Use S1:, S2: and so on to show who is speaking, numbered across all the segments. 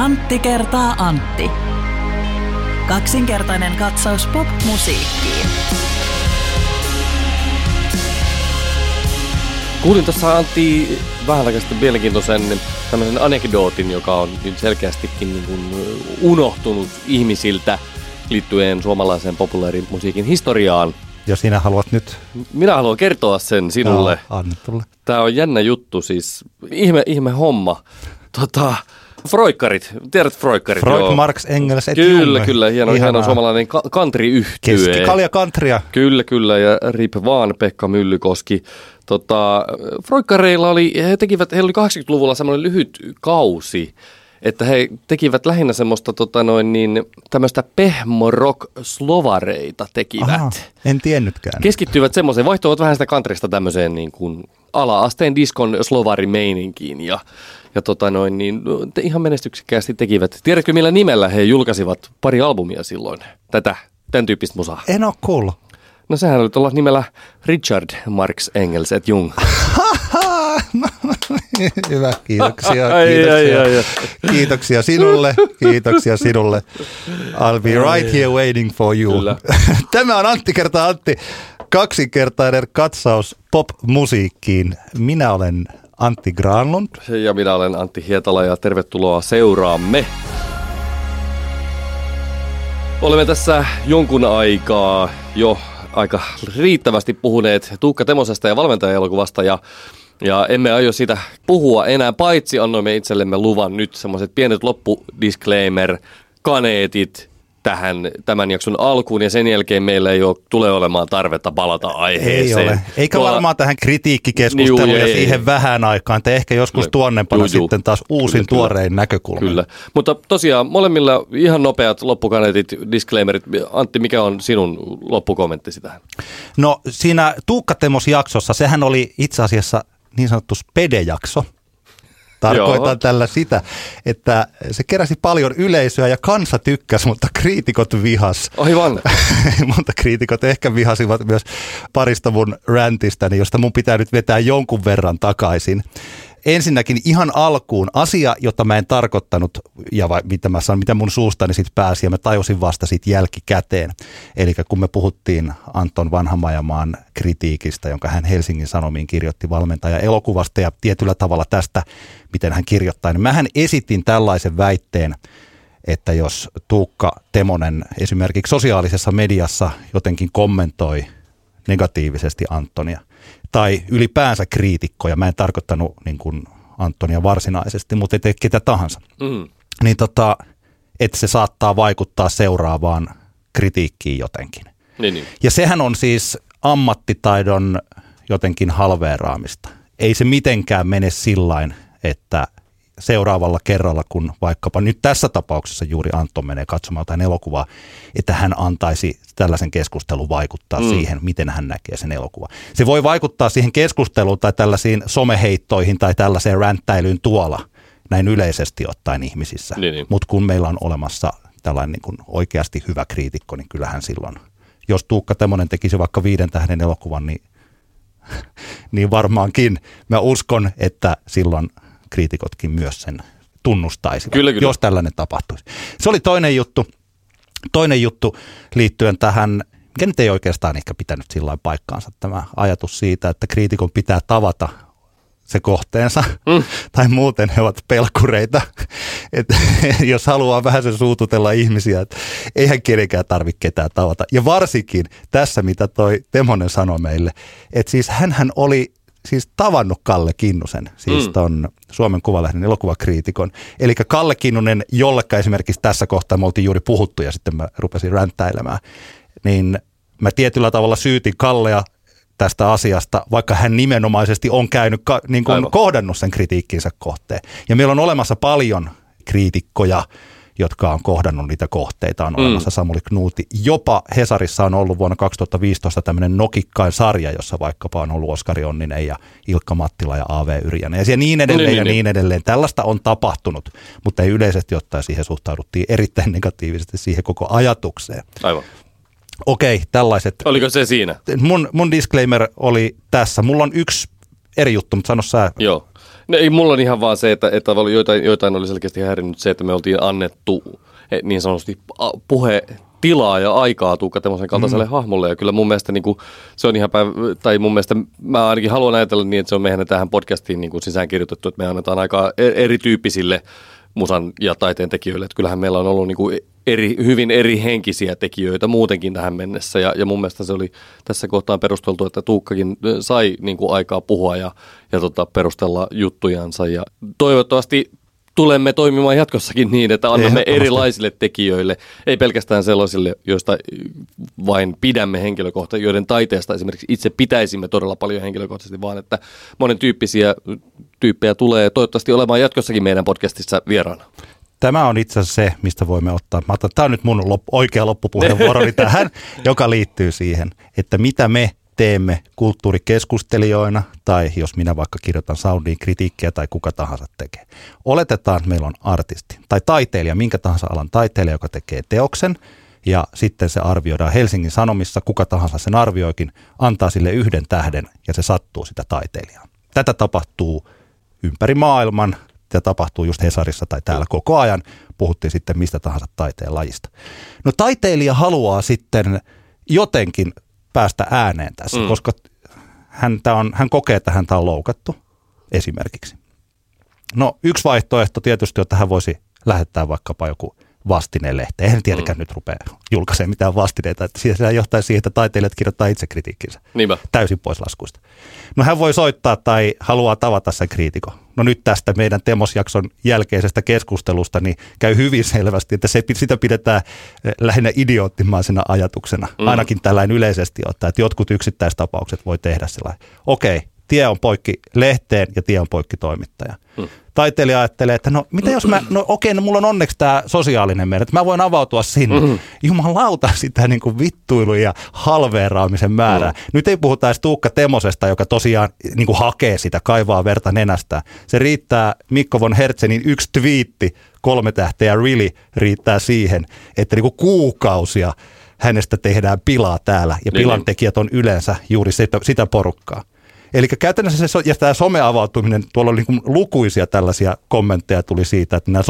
S1: Antti kertaa Antti. Kaksinkertainen katsaus pop-musiikkiin.
S2: Kuulin tuossa Antti vähän aikaa sitten mielenkiintoisen tämmöisen anekdootin, joka on nyt selkeästikin niin kuin unohtunut ihmisiltä liittyen suomalaiseen populaarimusiikin historiaan.
S3: Ja sinä haluat nyt...
S2: Minä haluan kertoa sen sinulle.
S3: No, anna tulle.
S2: Tämä on jännä juttu, siis ihme, ihme homma. Tota, Froikkarit, tiedät Froikkarit?
S3: Freud,
S2: joo.
S3: Marx, Engels, et
S2: Kyllä,
S3: Jung.
S2: kyllä, hieno,
S3: Ihanaa.
S2: hieno suomalainen ka- country-yhtye.
S3: Keskikalja kantria.
S2: Kyllä, kyllä, ja rip vaan Pekka Myllykoski. Tota, Froikkareilla oli, he tekivät, heillä oli 80-luvulla semmoinen lyhyt kausi, että he tekivät lähinnä semmoista tota noin niin, tämmöistä pehmorock slovareita tekivät.
S3: Aha, en tiennytkään.
S2: Keskittyivät semmoiseen, vaihtoivat vähän sitä kantrista tämmöiseen niin kuin ala-asteen diskon slovarimeininkiin ja, ja tota noin, niin, te ihan menestyksekkäästi tekivät. Tiedätkö millä nimellä he julkaisivat pari albumia silloin, tätä, tämän tyyppistä musaa?
S3: En ole kuullut.
S2: No sehän oli tuolla nimellä Richard Marx Engels et Jung.
S3: Hyvä, kiitoksia. Kiitoksia.
S2: ai, ai, ai.
S3: kiitoksia sinulle, kiitoksia sinulle. I'll be right here waiting for you.
S2: Kyllä.
S3: Tämä on Antti kertaa Antti, kaksinkertainen katsaus pop-musiikkiin. Minä olen Antti Granlund.
S2: Ja minä olen Antti Hietala ja tervetuloa seuraamme. Olemme tässä jonkun aikaa jo aika riittävästi puhuneet Tuukka Temosesta ja valmentajaelokuvasta ja ja emme aio siitä puhua enää, paitsi annoimme itsellemme luvan nyt semmoiset pienet loppudisclaimer-kaneetit tähän tämän jakson alkuun ja sen jälkeen meillä ei ole, tule olemaan tarvetta palata aiheeseen.
S3: Ei ole. Eikä
S2: Tuolla-
S3: varmaan tähän kritiikkikeskusteluun
S2: Juu,
S3: ja
S2: ei,
S3: siihen
S2: ei.
S3: vähän aikaan, että ehkä joskus
S2: Kyllä.
S3: tuonnempana
S2: Juu, juu.
S3: sitten taas uusin
S2: Kyllä, kyllä.
S3: tuorein näkökulma.
S2: Kyllä, mutta tosiaan molemmilla ihan nopeat loppukaneetit, disclaimerit. Antti, mikä on sinun loppukommenttisi tähän?
S3: No siinä Tuukka Temos jaksossa, sehän oli itse asiassa niin sanottu spede-jakso. Tarkoitan
S2: Joo.
S3: tällä sitä, että se keräsi paljon yleisöä ja kansa tykkäsi, mutta kriitikot vihas.
S2: Aivan.
S3: Monta kriitikot ehkä vihasivat myös parista mun räntistäni, josta mun pitää nyt vetää jonkun verran takaisin. Ensinnäkin ihan alkuun asia, jota mä en tarkoittanut ja vai, mitä mä sanon, mitä mun suustani sit pääsi ja mä tajusin vasta sit jälkikäteen. Eli kun me puhuttiin Anton Vanhamajamaan kritiikistä, jonka hän Helsingin Sanomiin kirjoitti valmentaja elokuvasta ja tietyllä tavalla tästä, miten hän kirjoittaa, niin mähän esitin tällaisen väitteen, että jos Tuukka Temonen esimerkiksi sosiaalisessa mediassa jotenkin kommentoi negatiivisesti Antonia tai ylipäänsä kriitikkoja, mä en tarkoittanut niin kuin Antonia varsinaisesti, mutta et ketä tahansa,
S2: Mm.
S3: niin tota, että se saattaa vaikuttaa seuraavaan kritiikkiin jotenkin.
S2: Niin, niin.
S3: Ja sehän on siis ammattitaidon jotenkin halveeraamista. Ei se mitenkään mene sillain, että seuraavalla kerralla, kun vaikkapa nyt tässä tapauksessa juuri Anton menee katsomaan jotain elokuvaa, että hän antaisi tällaisen keskustelun vaikuttaa mm. siihen, miten hän näkee sen elokuvan. Se voi vaikuttaa siihen keskusteluun tai tällaisiin someheittoihin tai tällaiseen ränttäilyyn tuolla näin yleisesti ottaen ihmisissä.
S2: Niin, niin.
S3: Mutta kun meillä on olemassa tällainen niin kuin oikeasti hyvä kriitikko, niin kyllähän silloin, jos Tuukka Temonen tekisi vaikka viiden tähden elokuvan, niin, niin varmaankin mä uskon, että silloin kriitikotkin myös sen tunnustaisivat,
S2: Kyllä, kyllä.
S3: jos tällainen tapahtuisi. Se oli toinen juttu. Toinen juttu liittyen tähän, mikä nyt ei oikeastaan ehkä pitänyt sillä paikkaansa, tämä ajatus siitä, että kriitikon pitää tavata se kohteensa, mm. tai muuten he ovat pelkureita. Et, jos haluaa vähän sen suututella ihmisiä, että eihän kenenkään tarvitse ketään tavata. Ja varsinkin tässä, mitä toi Temonen sanoi meille, että siis hän oli siis tavannut Kalle Kinnusen, siis
S2: Mm.
S3: ton Suomen Kuvalehden elokuvakriitikon. Eli Kalle Kinnunen, jollekka esimerkiksi tässä kohtaa me oltiin juuri puhuttu ja sitten mä rupesin ränttäilemään, niin mä tietyllä tavalla syytin Kallea tästä asiasta, vaikka hän nimenomaisesti on käynyt, niin kuin
S2: Aivan.
S3: kohdannut sen kritiikkinsä kohteen. Ja meillä on olemassa paljon kriitikkoja, jotka on kohdannut niitä kohteita. On
S2: Mm.
S3: olemassa Samuli Knuuti. Jopa Hesarissa on ollut vuonna 2015 tämmöinen Nokikkain sarja, jossa vaikkapa on ollut Oskari Onninen ja Ilkka Mattila ja A.V. Yrjänen. Ja niin edelleen
S2: Niin,
S3: ja
S2: niin,
S3: niin edelleen. Tällaista on tapahtunut, mutta ei yleisesti ottaen siihen suhtauduttiin erittäin negatiivisesti siihen koko ajatukseen.
S2: Aivan.
S3: Okei, tällaiset
S2: Oliko se siinä?
S3: mun, mun disclaimer oli tässä. Mulla on yksi eri juttu, mutta sano sä.
S2: Joo. No ei, mulla on ihan vaan se, että, että joitain, joitain oli selkeästi häirinnyt se, että me oltiin annettu niin sanotusti puhe tilaa ja aikaa Tuukka Temosen kaltaiselle mm. hahmolle. Ja kyllä mun mielestä niin kuin, se on ihan päivä, tai mun mielestä mä ainakin haluan ajatella niin, että se on meidän tähän podcastiin niin kuin sisään kirjoitettu, että me annetaan aikaa e-, erityyppisille musan ja taiteen tekijöille. Että kyllähän meillä on ollut niin kuin eri, hyvin eri henkisiä tekijöitä muutenkin tähän mennessä. Ja, ja mun mielestä se oli tässä kohtaa perusteltu, että Tuukkakin sai niin kuin aikaa puhua ja, ja tota, perustella juttujansa. Ja toivottavasti tulemme toimimaan jatkossakin niin, että annamme erilaisille tekijöille, ei pelkästään sellaisille, joista vain pidämme henkilökohtaisesti, joiden taiteesta esimerkiksi itse pitäisimme todella paljon henkilökohtaisesti, vaan että monen tyyppisiä tyyppejä tulee toivottavasti olemaan jatkossakin meidän podcastissa vieraana.
S3: Tämä on itse asiassa se, mistä voimme ottaa. Mä otan, tämä on nyt mun lop, oikea loppupuheenvuoroni tähän, joka liittyy siihen, että mitä me teemme kulttuurikeskustelijoina tai jos minä vaikka kirjoitan soundiin kritiikkiä tai kuka tahansa tekee. Oletetaan, että meillä on artisti tai taiteilija, minkä tahansa alan taiteilija, joka tekee teoksen ja sitten se arvioidaan Helsingin Sanomissa, kuka tahansa sen arvioikin, antaa sille yhden tähden ja se sattuu sitä taiteilijaa. Tätä tapahtuu ympäri maailman, tämä tapahtuu just Hesarissa tai täällä koko ajan, puhuttiin sitten mistä tahansa taiteen lajista. No taiteilija haluaa sitten jotenkin päästä ääneen tässä, mm. koska häntä on, hän kokee, että häntä on loukattu esimerkiksi. No yksi vaihtoehto tietysti, että hän voisi lähettää vaikkapa joku vastinelehteen. Eihän tietenkään mm. nyt rupea julkaisemaan mitään vastineita. Se johtaa siihen, että taiteilijat kirjoittaa itse kritiikkinsä.
S2: Niinpä.
S3: Täysin pois laskuista. No hän voi soittaa tai haluaa tavata sen kriitikon. No nyt tästä meidän Temosjakson jälkeisestä keskustelusta niin käy hyvin selvästi, että se, sitä pidetään eh, lähinnä idioottimaisena ajatuksena. Mm. Ainakin tällainen yleisesti ottaa, että jotkut yksittäistapaukset voi tehdä sellainen. Okei, tie on poikki lehteen ja tie on poikki toimittaja. Hmm. Taiteilija ajattelee, että no mitä jos mä, no okei, no mulla on onneksi tämä sosiaalinen meidän, että mä voin avautua sinne. Hmm. Jumalauta sitä niin kuin vittuilu ja halveeraamisen määrää. Hmm. Nyt ei puhuta edes Tuukka Temosesta, joka tosiaan niin kuin hakee sitä, kaivaa verta nenästä. Se riittää Mikko von Hertzenin yksi twiitti, kolme tähteä really riittää siihen, että niin kuin kuukausia hänestä tehdään pilaa täällä. Ja niin, pilan tekijät on yleensä juuri sitä, sitä porukkaa. Eli käytännössä se, ja tämä someavautuminen, tuolla oli niin lukuisia tällaisia kommentteja tuli siitä, että nämä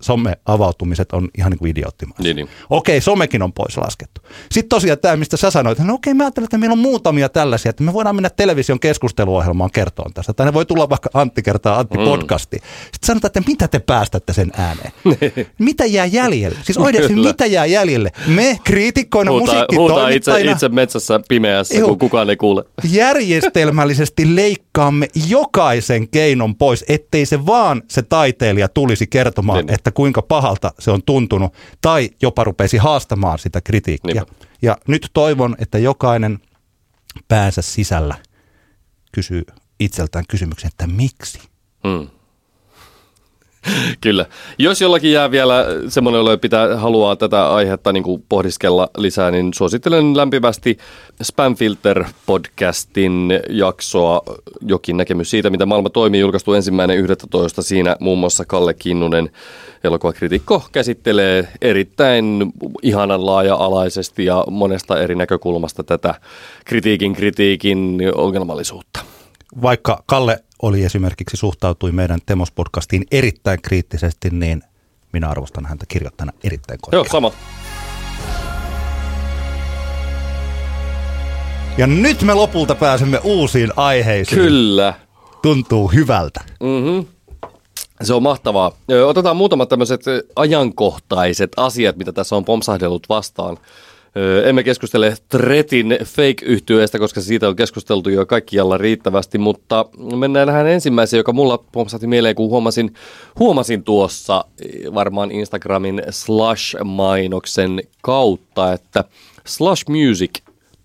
S3: someavautumiset on ihan niin kuin idioottimaisia. Niin, niin. Okei, somekin on pois laskettu. Sitten tosiaan tämä, mistä sä sanoit, että no okei, mä ajattelen, että meillä on muutamia tällaisia, että me voidaan mennä television keskusteluohjelmaan kertoon tästä. Tai ne voi tulla vaikka Antti kertaa Antti mm. podcasti. Sitten sanotaan, että mitä te päästätte sen ääneen? mitä jää jäljelle? Siis oikeasti, mitä jää jäljelle? Me kriitikkoina, huutaa, musiikkitoimittajina.
S2: Huutaa itse, itse metsässä pimeässä, Joo, kun kukaan ei kuule.
S3: Järjestelmällisesti aktiivisesti leikkaamme jokaisen keinon pois, ettei se vaan se taiteilija tulisi kertomaan, niin. että kuinka pahalta se on tuntunut, tai jopa rupesi haastamaan sitä kritiikkiä. Niin. Ja nyt toivon, että jokainen päänsä sisällä kysyy itseltään kysymyksen, että miksi? Hmm.
S2: Kyllä. Jos jollakin jää vielä semmoinen, jolla pitää haluaa tätä aihetta niin kuin pohdiskella lisää, niin suosittelen lämpimästi Spamfilter podcastin jaksoa Jokin näkemys siitä, mitä maailma toimii, julkaistu ensimmäinen 11. Siinä muun muassa Kalle Kinnunen, elokuvakritikko, käsittelee erittäin ihanan laaja-alaisesti ja monesta eri näkökulmasta tätä kritiikin kritiikin ongelmallisuutta.
S3: Vaikka Kalle oli esimerkiksi suhtautui meidän Temos-podcastiin erittäin kriittisesti, niin minä arvostan häntä kirjoittajana erittäin korkealle.
S2: Joo, sama.
S3: Ja nyt me lopulta pääsemme uusiin aiheisiin.
S2: Kyllä.
S3: Tuntuu hyvältä.
S2: Mm-hmm. Se on mahtavaa. Otetaan muutamat tämmöiset ajankohtaiset asiat, mitä tässä on pomsahdellut vastaan. Emme keskustele Tretin fake-yhtyeestä, koska siitä on keskusteltu jo kaikkialla riittävästi, mutta mennään tähän ensimmäiseen, joka mulla pompsahti mieleen, kun huomasin, huomasin tuossa varmaan Instagramin Slash-mainoksen kautta, että Slash Music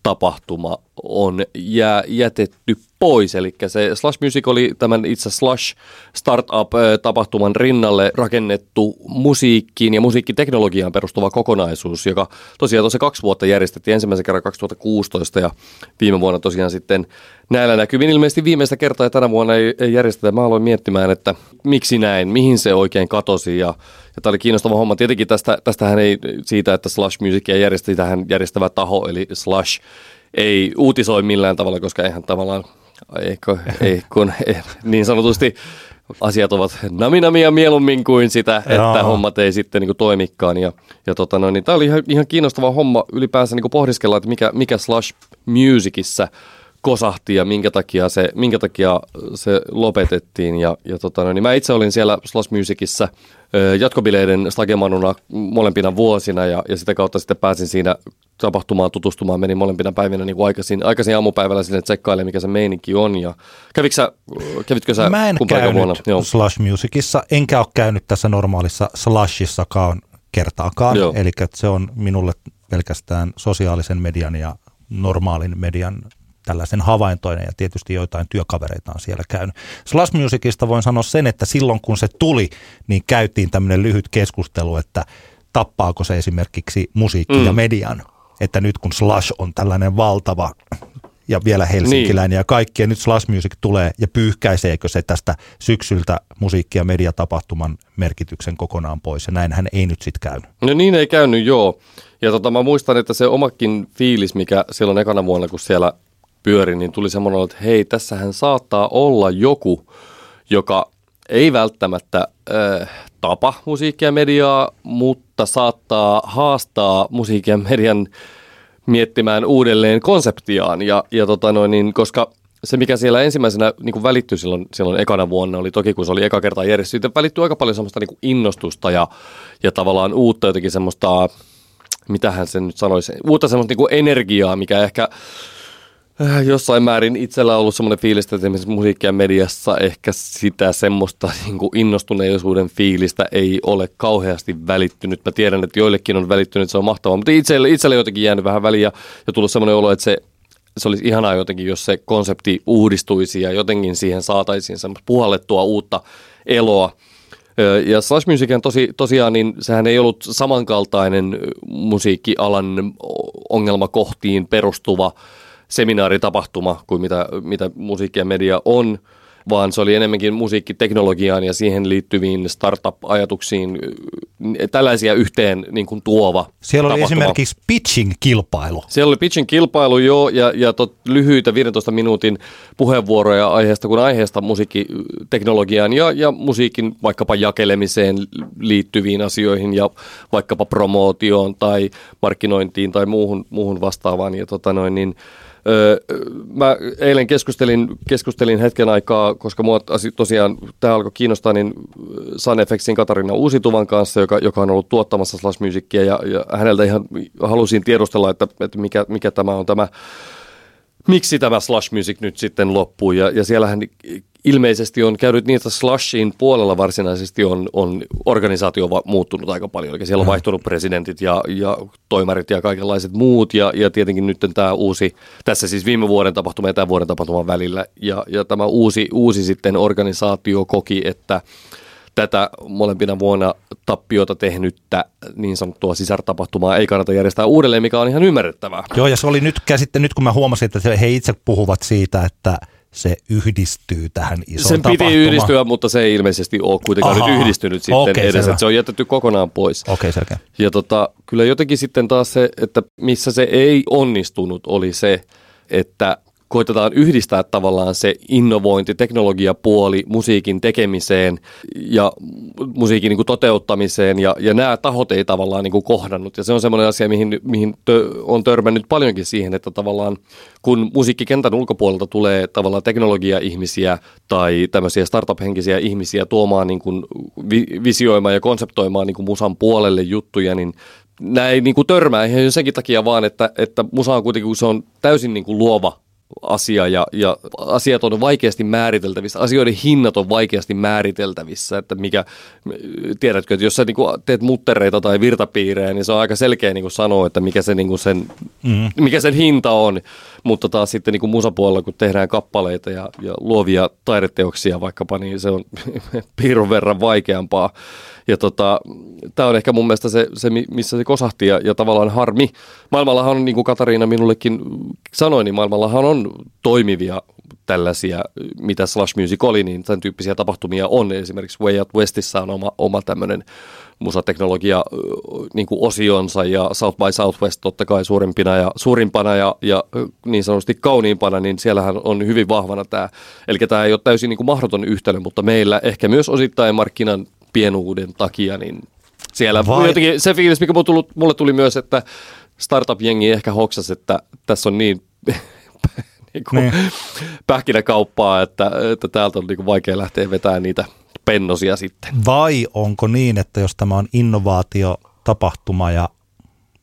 S2: tapahtuma on jää, jätetty pois. Eli se Slash Music oli tämän itse Slash Startup-tapahtuman rinnalle rakennettu musiikkiin ja musiikkiteknologiaan perustuva kokonaisuus, joka tosiaan tuossa kaksi vuotta järjestettiin ensimmäisen kerran 2016 ja viime vuonna tosiaan sitten näillä näkyvin ilmeisesti viimeistä kertaa ja tänä vuonna ei, ei järjestetä. Mä aloin miettimään, että miksi näin, mihin se oikein katosi ja, ja tämä oli kiinnostava homma. Tietenkin tästä, tästähän ei siitä, että Slash Musicia järjesti tähän järjestävä taho, eli Slash ei uutisoi millään tavalla, koska eihän tavallaan, ei, ei, kun ei, niin sanotusti asiat ovat naminamia mieluummin kuin sitä, että Jaa. hommat ei sitten niin toimikaan. Ja, ja tota noin, niin tämä oli ihan, ihan kiinnostava homma ylipäänsä niin pohdiskella, että mikä, mikä Slash Musicissa kosahti ja minkä takia se, minkä takia se lopetettiin. Ja, ja tota noin, niin mä itse olin siellä Slash Musicissa jatkobileiden stagemanuna molempina vuosina ja, ja sitä kautta sitten pääsin siinä tapahtumaan tutustumaan. Menin molempina päivinä niin kuin aikaisin, aikaisin aamupäivällä sinne tsekkailemaan, mikä se meininki on. Ja kävitkö sä, kävitkö sä
S3: Mä en käynyt vuonna? Joo. Slash Musicissa, enkä ole käynyt tässä normaalissa Slashissakaan kertaakaan. Eli se on minulle pelkästään sosiaalisen median ja normaalin median tällaisen havaintoinen ja tietysti joitain työkavereita on siellä käynyt. Slash Musicista voin sanoa sen, että silloin kun se tuli, niin käytiin tämmöinen lyhyt keskustelu, että tappaako se esimerkiksi musiikki mm. ja median. Että nyt kun Slash on tällainen valtava ja vielä helsinkiläinen niin. ja kaikki, ja nyt Slash Music tulee ja pyyhkäiseekö se tästä syksyltä musiikki- ja mediatapahtuman merkityksen kokonaan pois, ja näinhän ei nyt sitten käynyt.
S2: No niin ei käynyt, joo. Ja tota, mä muistan, että se omakin fiilis, mikä silloin ekana vuonna, kun siellä pyöri, niin tuli semmoinen, että hei, tässähän saattaa olla joku, joka ei välttämättä äh, tapa musiikkia mediaa, mutta saattaa haastaa musiikin ja median miettimään uudelleen konseptiaan. Ja, ja tota noin, niin, koska se, mikä siellä ensimmäisenä niin kuin välittyi silloin, silloin ekana vuonna, oli toki kun se oli eka kertaa järjestetty, välittyi aika paljon semmoista niin kuin innostusta ja, ja tavallaan uutta jotenkin semmoista, mitähän se nyt sanoisi, uutta semmoista niin kuin energiaa, mikä ehkä jossain määrin itsellä on ollut semmoinen fiilis, että esimerkiksi musiikki ja mediassa ehkä sitä semmoista niin kuin innostuneisuuden fiilistä ei ole kauheasti välittynyt. Mä tiedän, että joillekin on välittynyt, se on mahtavaa, mutta itselle, itselle jotenkin jäänyt vähän väliä ja tullut semmoinen olo, että se, se olisi ihanaa jotenkin, jos se konsepti uudistuisi ja jotenkin siihen saataisiin semmoista puhallettua uutta eloa. Ja Slash Musicin tosi, tosiaan, niin sehän ei ollut samankaltainen musiikkialan ongelmakohtiin perustuva seminaaritapahtuma kuin mitä, mitä musiikki ja media on, vaan se oli enemmänkin musiikkiteknologiaan ja siihen liittyviin startup-ajatuksiin tällaisia yhteen niin kuin tuova
S3: Siellä oli tapahtuma. esimerkiksi pitching-kilpailu.
S2: Siellä oli pitching-kilpailu, joo, ja, ja tot, lyhyitä 15 minuutin puheenvuoroja aiheesta kuin aiheesta musiikkiteknologiaan ja, ja musiikin vaikkapa jakelemiseen liittyviin asioihin ja vaikkapa promootioon tai markkinointiin tai muuhun, muuhun vastaavaan. Ja tota noin, niin, Mä eilen keskustelin, keskustelin hetken aikaa, koska mua tosiaan tämä alkoi kiinnostaa, niin Sun Effectsin Katarina Uusituvan kanssa, joka, joka on ollut tuottamassa Slash Musicia, ja, ja häneltä ihan halusin tiedustella, että, että mikä, mikä tämä on tämä miksi tämä Slash Music nyt sitten loppuu. Ja, ja siellähän ilmeisesti on käynyt niin, että Slashin puolella varsinaisesti on, on organisaatio muuttunut aika paljon. Eli siellä on vaihtunut presidentit ja, ja toimarit ja kaikenlaiset muut. Ja, ja tietenkin nyt tämä uusi, tässä siis viime vuoden tapahtuma ja tämän vuoden tapahtuman välillä. Ja, ja tämä uusi, uusi sitten organisaatio koki, että tätä molempina vuonna tappiota tehnyttä niin sanottua sisartapahtumaa ei kannata järjestää uudelleen, mikä on ihan ymmärrettävää.
S3: Joo, ja se oli nyt käsitte, nyt kun mä huomasin, että he itse puhuvat siitä, että se yhdistyy tähän isoon
S2: Sen piti tapahtumaan. yhdistyä, mutta se ei ilmeisesti ole kuitenkaan Aha. nyt yhdistynyt sitten okay, edes, että se on jätetty kokonaan pois.
S3: Okei, okay, selkeä.
S2: Ja tota, kyllä jotenkin sitten taas se, että missä se ei onnistunut, oli se, että koitetaan yhdistää tavallaan se innovointi, teknologiapuoli musiikin tekemiseen ja musiikin niin kuin toteuttamiseen ja, ja nämä tahot ei tavallaan niin kuin kohdannut. Ja se on semmoinen asia, mihin, mihin tö, on törmännyt paljonkin siihen, että tavallaan kun musiikkikentän ulkopuolelta tulee tavallaan teknologia-ihmisiä tai tämmöisiä startup-henkisiä ihmisiä tuomaan niin kuin vi, visioimaan ja konseptoimaan niin kuin musan puolelle juttuja, niin nämä ei niin kuin törmää ihan senkin takia vaan, että, että musa on kuitenkin, se on täysin niin kuin luova asia ja, ja asiat on vaikeasti määriteltävissä, asioiden hinnat on vaikeasti määriteltävissä, että mikä, tiedätkö, että jos sä niin teet muttereita tai virtapiirejä, niin se on aika selkeä niin sanoa, että mikä, se, niin sen, mm-hmm. mikä sen hinta on, mutta taas sitten niin musapuolella, kun tehdään kappaleita ja, ja luovia taideteoksia vaikkapa, niin se on piirron verran vaikeampaa. Ja tota, tämä on ehkä mun mielestä se, se missä se kosahti ja, ja tavallaan harmi. Maailmallahan on, niin kuin Katariina minullekin sanoi, niin maailmallahan on toimivia tällaisia, mitä Slash Music oli, niin tämän tyyppisiä tapahtumia on. Esimerkiksi Way Out Westissä on oma, oma tämmöinen musateknologia niin kuin osionsa ja South by Southwest totta kai suurimpina ja, suurimpana ja, ja niin sanotusti kauniimpana, niin siellähän on hyvin vahvana tämä. Eli tämä ei ole täysin niin kuin mahdoton yhtälö, mutta meillä ehkä myös osittain markkinan pienuuden takia, niin siellä Vai... jotenkin se fiilis, mikä mulle tuli, mulle tuli myös, että startup-jengi ehkä hoksas, että tässä on niin niin kuin niin. pähkinäkauppaa, että, että täältä on niin kuin vaikea lähteä vetämään niitä pennosia sitten.
S3: Vai onko niin, että jos tämä on innovaatiotapahtuma ja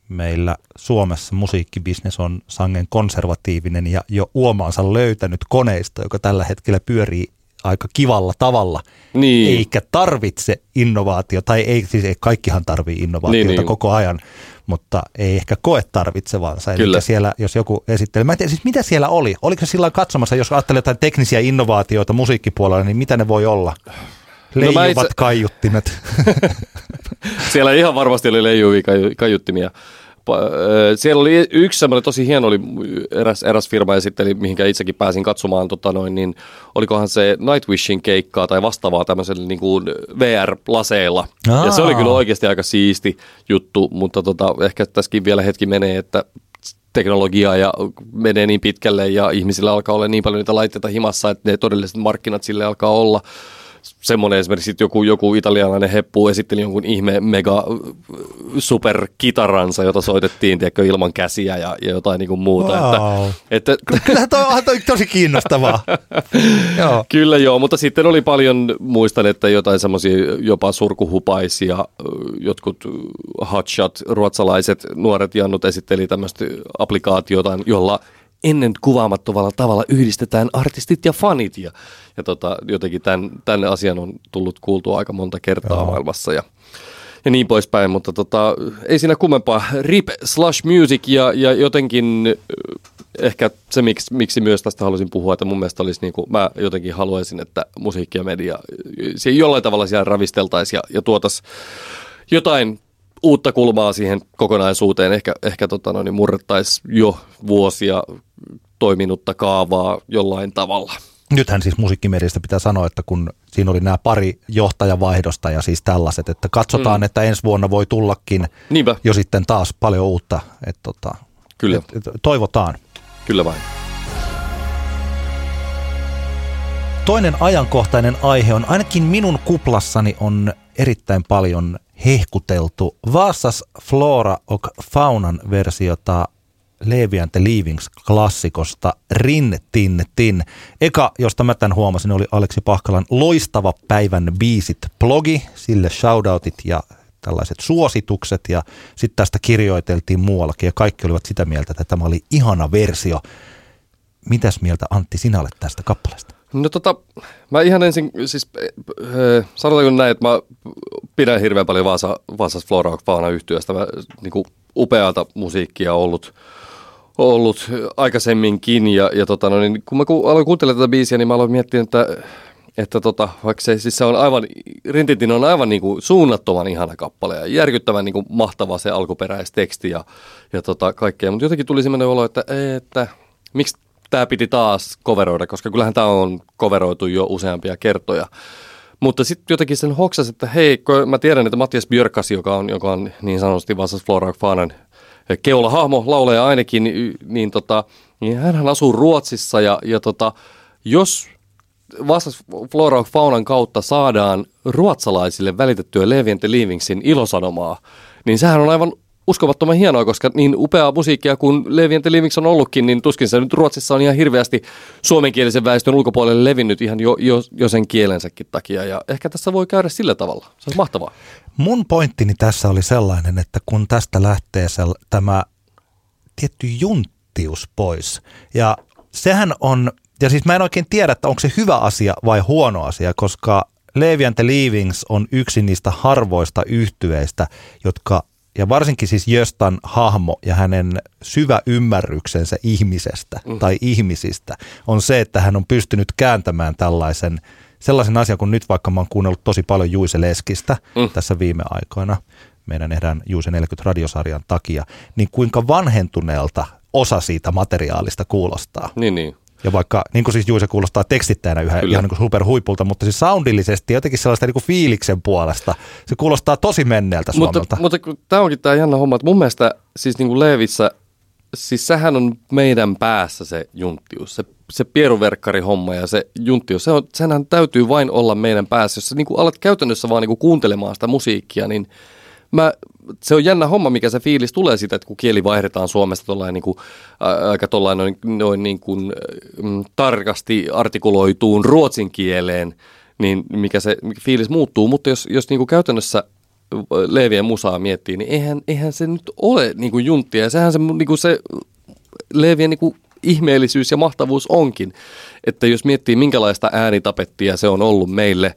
S3: meillä Suomessa musiikkibisnes on sangen konservatiivinen ja jo uomaansa löytänyt koneisto, joka tällä hetkellä pyörii aika kivalla tavalla, niin. eikä tarvitse innovaatio, tai ei, siis ei, kaikkihan tarvii innovaatiota niin, niin. koko ajan, mutta ei ehkä koe tarvitsevansa. Kyllä. Eli siellä, jos joku esittelee, mä en tiedä, siis mitä siellä oli? Oliko se sillä katsomassa, jos ajattelee jotain teknisiä innovaatioita musiikkipuolella, niin mitä ne voi olla? Leijuvat no itse... kaiuttimet.
S2: siellä ihan varmasti oli leijuvia kaiuttimia. Siellä oli yksi semmoinen tosi hieno, oli eräs, eräs firma esitteli, mihinkä itsekin pääsin katsomaan, tota noin, niin olikohan se Nightwishin keikkaa tai vastaavaa tämmöisellä niin kuin VR-laseilla. Aa. Ja se oli kyllä oikeasti aika siisti juttu, mutta tota, ehkä tässäkin vielä hetki menee, että teknologiaa ja menee niin pitkälle ja ihmisillä alkaa olla niin paljon niitä laitteita himassa, että ne todelliset markkinat sille alkaa olla semmoinen esimerkiksi joku, joku italialainen heppu esitteli jonkun ihme mega super kitaransa, jota soitettiin tiedätkö, ilman käsiä ja, ja jotain niin kuin muuta.
S3: Wow. Että, että, Kyllä toi on toi tosi kiinnostavaa.
S2: joo. Kyllä joo, mutta sitten oli paljon, muistan, että jotain semmoisia jopa surkuhupaisia, jotkut hotshot ruotsalaiset nuoret jannut esitteli tämmöistä applikaatiota, jolla ennen kuvaamattomalla tavalla yhdistetään artistit ja fanit ja, ja tota, jotenkin tämän, tänne asian on tullut kuultua aika monta kertaa Joo. maailmassa ja, ja niin poispäin, mutta tota, ei siinä kummempaa. Rip slash music ja, ja jotenkin äh, ehkä se, miksi, miksi myös tästä halusin puhua, että mun mielestä olisi niin kuin, mä jotenkin haluaisin, että musiikki ja media äh, jollain tavalla siellä ravisteltaisiin ja, ja tuotaisiin jotain uutta kulmaa siihen kokonaisuuteen. Ehkä, ehkä tota noin, niin murrettaisiin jo vuosia toiminutta kaavaa jollain tavalla.
S3: Nythän siis musiikkimedistä pitää sanoa, että kun siinä oli nämä pari johtajavaihdosta ja siis tällaiset, että katsotaan, mm. että ensi vuonna voi tullakin Niinpä. jo sitten taas paljon uutta. Että tota,
S2: Kyllä. Et,
S3: et, toivotaan.
S2: Kyllä vain.
S3: Toinen ajankohtainen aihe on, ainakin minun kuplassani on erittäin paljon hehkuteltu Vaasas Flora och Faunan versiota Levi and the Leavings klassikosta Rin Tin Tin. Eka, josta mä tämän huomasin, oli Aleksi Pahkalan loistava päivän biisit blogi, sille shoutoutit ja tällaiset suositukset ja sitten tästä kirjoiteltiin muuallakin ja kaikki olivat sitä mieltä, että tämä oli ihana versio. Mitäs mieltä Antti sinä olet tästä kappaleesta?
S2: No tota, mä ihan ensin, siis äh, sanotaanko näin, että mä pidän hirveän paljon Vaasa, Vaasas Flora Fauna yhtiöstä. Mä niin kuin upeata musiikkia ollut, ollut aikaisemminkin ja, ja tota, no, niin kun mä ku, aloin kuuntelemaan tätä biisiä, niin mä aloin miettiä, että että tota, vaikka se, siis se on aivan, Rintintin on aivan niin kuin suunnattoman ihana kappale ja järkyttävän niin kuin mahtava se alkuperäisteksti ja, ja tota, kaikkea, mutta jotenkin tuli sellainen olo, että, että miksi tämä piti taas coveroida, koska kyllähän tämä on coveroitu jo useampia kertoja. Mutta sitten jotenkin sen hoksas, että hei, mä tiedän, että Mattias Björkas, joka on, joka on niin sanotusti Vassas Flora Fanan keulahahmo, lauleja ainakin, niin, tota, niin hän asuu Ruotsissa ja, ja tota, jos Vassas Flora Faunan kautta saadaan ruotsalaisille välitettyä Levi Leavingsin ilosanomaa, niin sehän on aivan uskomattoman hienoa, koska niin upeaa musiikkia kuin Levi and on ollutkin, niin tuskin se nyt Ruotsissa on ihan hirveästi suomenkielisen väestön ulkopuolelle levinnyt ihan jo, jo, jo sen kielensäkin takia. Ja ehkä tässä voi käydä sillä tavalla. Se on mahtavaa.
S3: Mun pointtini tässä oli sellainen, että kun tästä lähtee sel- tämä tietty junttius pois, ja sehän on, ja siis mä en oikein tiedä, että onko se hyvä asia vai huono asia, koska Levi and the Leavings on yksi niistä harvoista yhtyeistä, jotka ja varsinkin siis Jöstan hahmo ja hänen syvä ymmärryksensä ihmisestä mm. tai ihmisistä on se, että hän on pystynyt kääntämään tällaisen sellaisen asian, kun nyt vaikka mä oon kuunnellut tosi paljon Juise Leskistä mm. tässä viime aikoina, meidän ehdään Juise 40 radiosarjan takia, niin kuinka vanhentuneelta osa siitä materiaalista kuulostaa.
S2: Niin, niin.
S3: Ja vaikka, niin kuin siis Juise kuulostaa tekstittäjänä yhä
S2: Kyllä.
S3: ihan niin kuin superhuipulta, mutta siis soundillisesti jotenkin sellaista niin kuin fiiliksen puolesta. Se kuulostaa tosi menneeltä Suomelta.
S2: Mutta, mutta tämä onkin tämä jännä homma, että mun mielestä siis niin kuin Leevissä, siis sehän on meidän päässä se junttius, se, se pieruverkkari-homma ja se junttius, se on, senhän täytyy vain olla meidän päässä. Jos sä niin alat käytännössä vaan niin kuuntelemaan sitä musiikkia, niin mä, se on jännä homma, mikä se fiilis tulee siitä, että kun kieli vaihdetaan Suomesta tollain niin kuin, ä, aika tollain noin, noin niin kuin, mm, tarkasti artikuloituun ruotsin kieleen, niin mikä se mikä fiilis muuttuu. Mutta jos, jos niin kuin käytännössä Leevien musaa miettii, niin eihän, eihän se nyt ole niin kuin junttia. Ja sehän se, niin kuin se Leevien niin kuin ihmeellisyys ja mahtavuus onkin, että jos miettii minkälaista äänitapettia se on ollut meille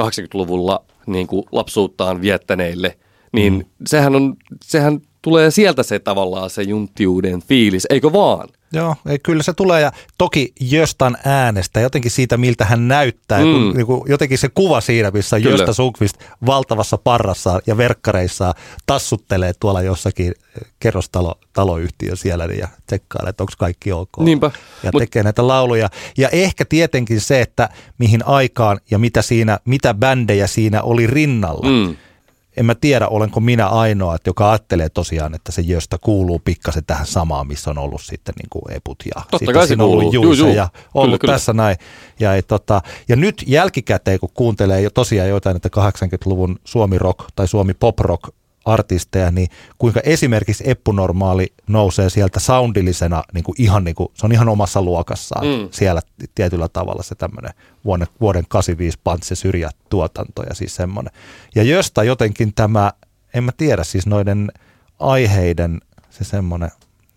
S2: 80-luvulla niin kuin lapsuuttaan viettäneille, niin mm. sehän, on, sehän tulee sieltä se tavallaan se junttiuden fiilis, eikö vaan?
S3: Joo, ei, kyllä se tulee ja toki Jöstan äänestä, jotenkin siitä miltä hän näyttää, mm. kun, niin kuin, jotenkin se kuva siinä, missä
S2: Kyllä.
S3: Jösta Sundqvist valtavassa parrassa ja verkkareissa tassuttelee tuolla jossakin eh, kerrostalo, taloyhtiö siellä niin ja tsekkailee, että onko kaikki ok.
S2: Niinpä.
S3: Ja
S2: Mut-
S3: tekee näitä lauluja. Ja ehkä tietenkin se, että mihin aikaan ja mitä siinä, mitä bändejä siinä oli rinnalla.
S2: Mm.
S3: En mä tiedä, olenko minä ainoa, että joka ajattelee tosiaan, että se Jöstä kuuluu pikkasen tähän samaan, missä on ollut sitten niin kuin Eput ja
S2: Totta
S3: sitten
S2: kai se
S3: siinä on ollut
S2: Juu, juu.
S3: ja ollut
S2: Kyllä, kyllä.
S3: tässä näin. Ja, ei, tota, ja nyt jälkikäteen, kun kuuntelee jo tosiaan jotain näitä 80-luvun Suomi rock tai Suomi pop rock artisteja, niin kuinka esimerkiksi Eppu Normaali nousee sieltä soundillisena niin kuin ihan niin kuin, se on ihan omassa luokassaan
S2: Mm.
S3: siellä tietyllä tavalla se tämmöinen vuoden, vuoden 85 Pantse syrjätuotanto ja siis semmoinen. Ja josta jotenkin tämä, en mä tiedä siis noiden aiheiden se semmoinen,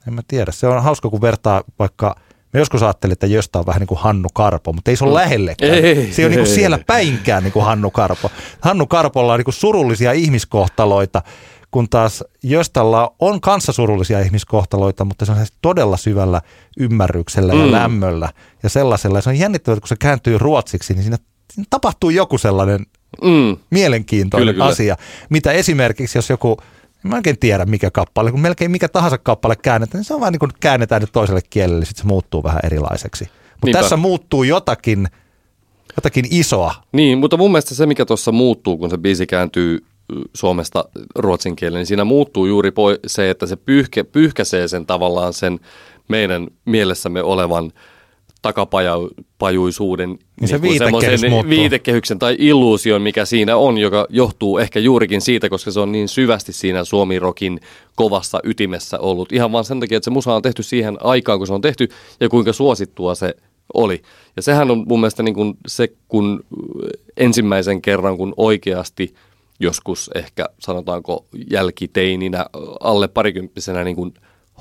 S3: en mä tiedä, se on hauska kun vertaa vaikka Mä joskus ajattelin, että Jöstä on vähän niin kuin Hannu Karpo, mutta ei se ole lähellekään.
S2: Ei,
S3: se ei ole niin kuin siellä päinkään niin kuin Hannu Karpo. Hannu Karpolla on niin kuin surullisia ihmiskohtaloita, kun taas Jöstalla on kanssa surullisia ihmiskohtaloita, mutta se on sellaisella todella syvällä ymmärryksellä ja
S2: Mm.
S3: lämmöllä ja sellaisella. Ja se on jännittävää, että kun se kääntyy ruotsiksi, niin siinä, tapahtuu joku sellainen
S2: Mm.
S3: mielenkiintoinen
S2: Kyllä, kyllä.
S3: asia, mitä esimerkiksi jos joku, mä oikein tiedä mikä kappale, kun melkein mikä tahansa kappale käännetään, niin se on vaan niin kuin käännetään nyt toiselle kielelle, sitten se muuttuu vähän erilaiseksi. Mutta tässä muuttuu jotakin, jotakin isoa.
S2: Niin, mutta mun mielestä se, mikä tuossa muuttuu, kun se biisi kääntyy Suomesta ruotsin kieleen, niin siinä muuttuu juuri se, että se pyyhke, pyyhkäsee sen tavallaan sen meidän mielessämme olevan takapajuisuuden
S3: Niin se
S2: kuin
S3: viitekehys
S2: semmoisen
S3: muuttuu.
S2: viitekehyksen tai illuusion, mikä siinä on, joka johtuu ehkä juurikin siitä, koska se on niin syvästi siinä suomirokin kovassa ytimessä ollut. Ihan vaan sen takia, että se musa on tehty siihen aikaan, kun se on tehty ja kuinka suosittua se oli. Ja sehän on mun mielestä niin kuin se, kun ensimmäisen kerran, kun oikeasti joskus ehkä sanotaanko jälkiteininä alle parikymppisenä niin kuin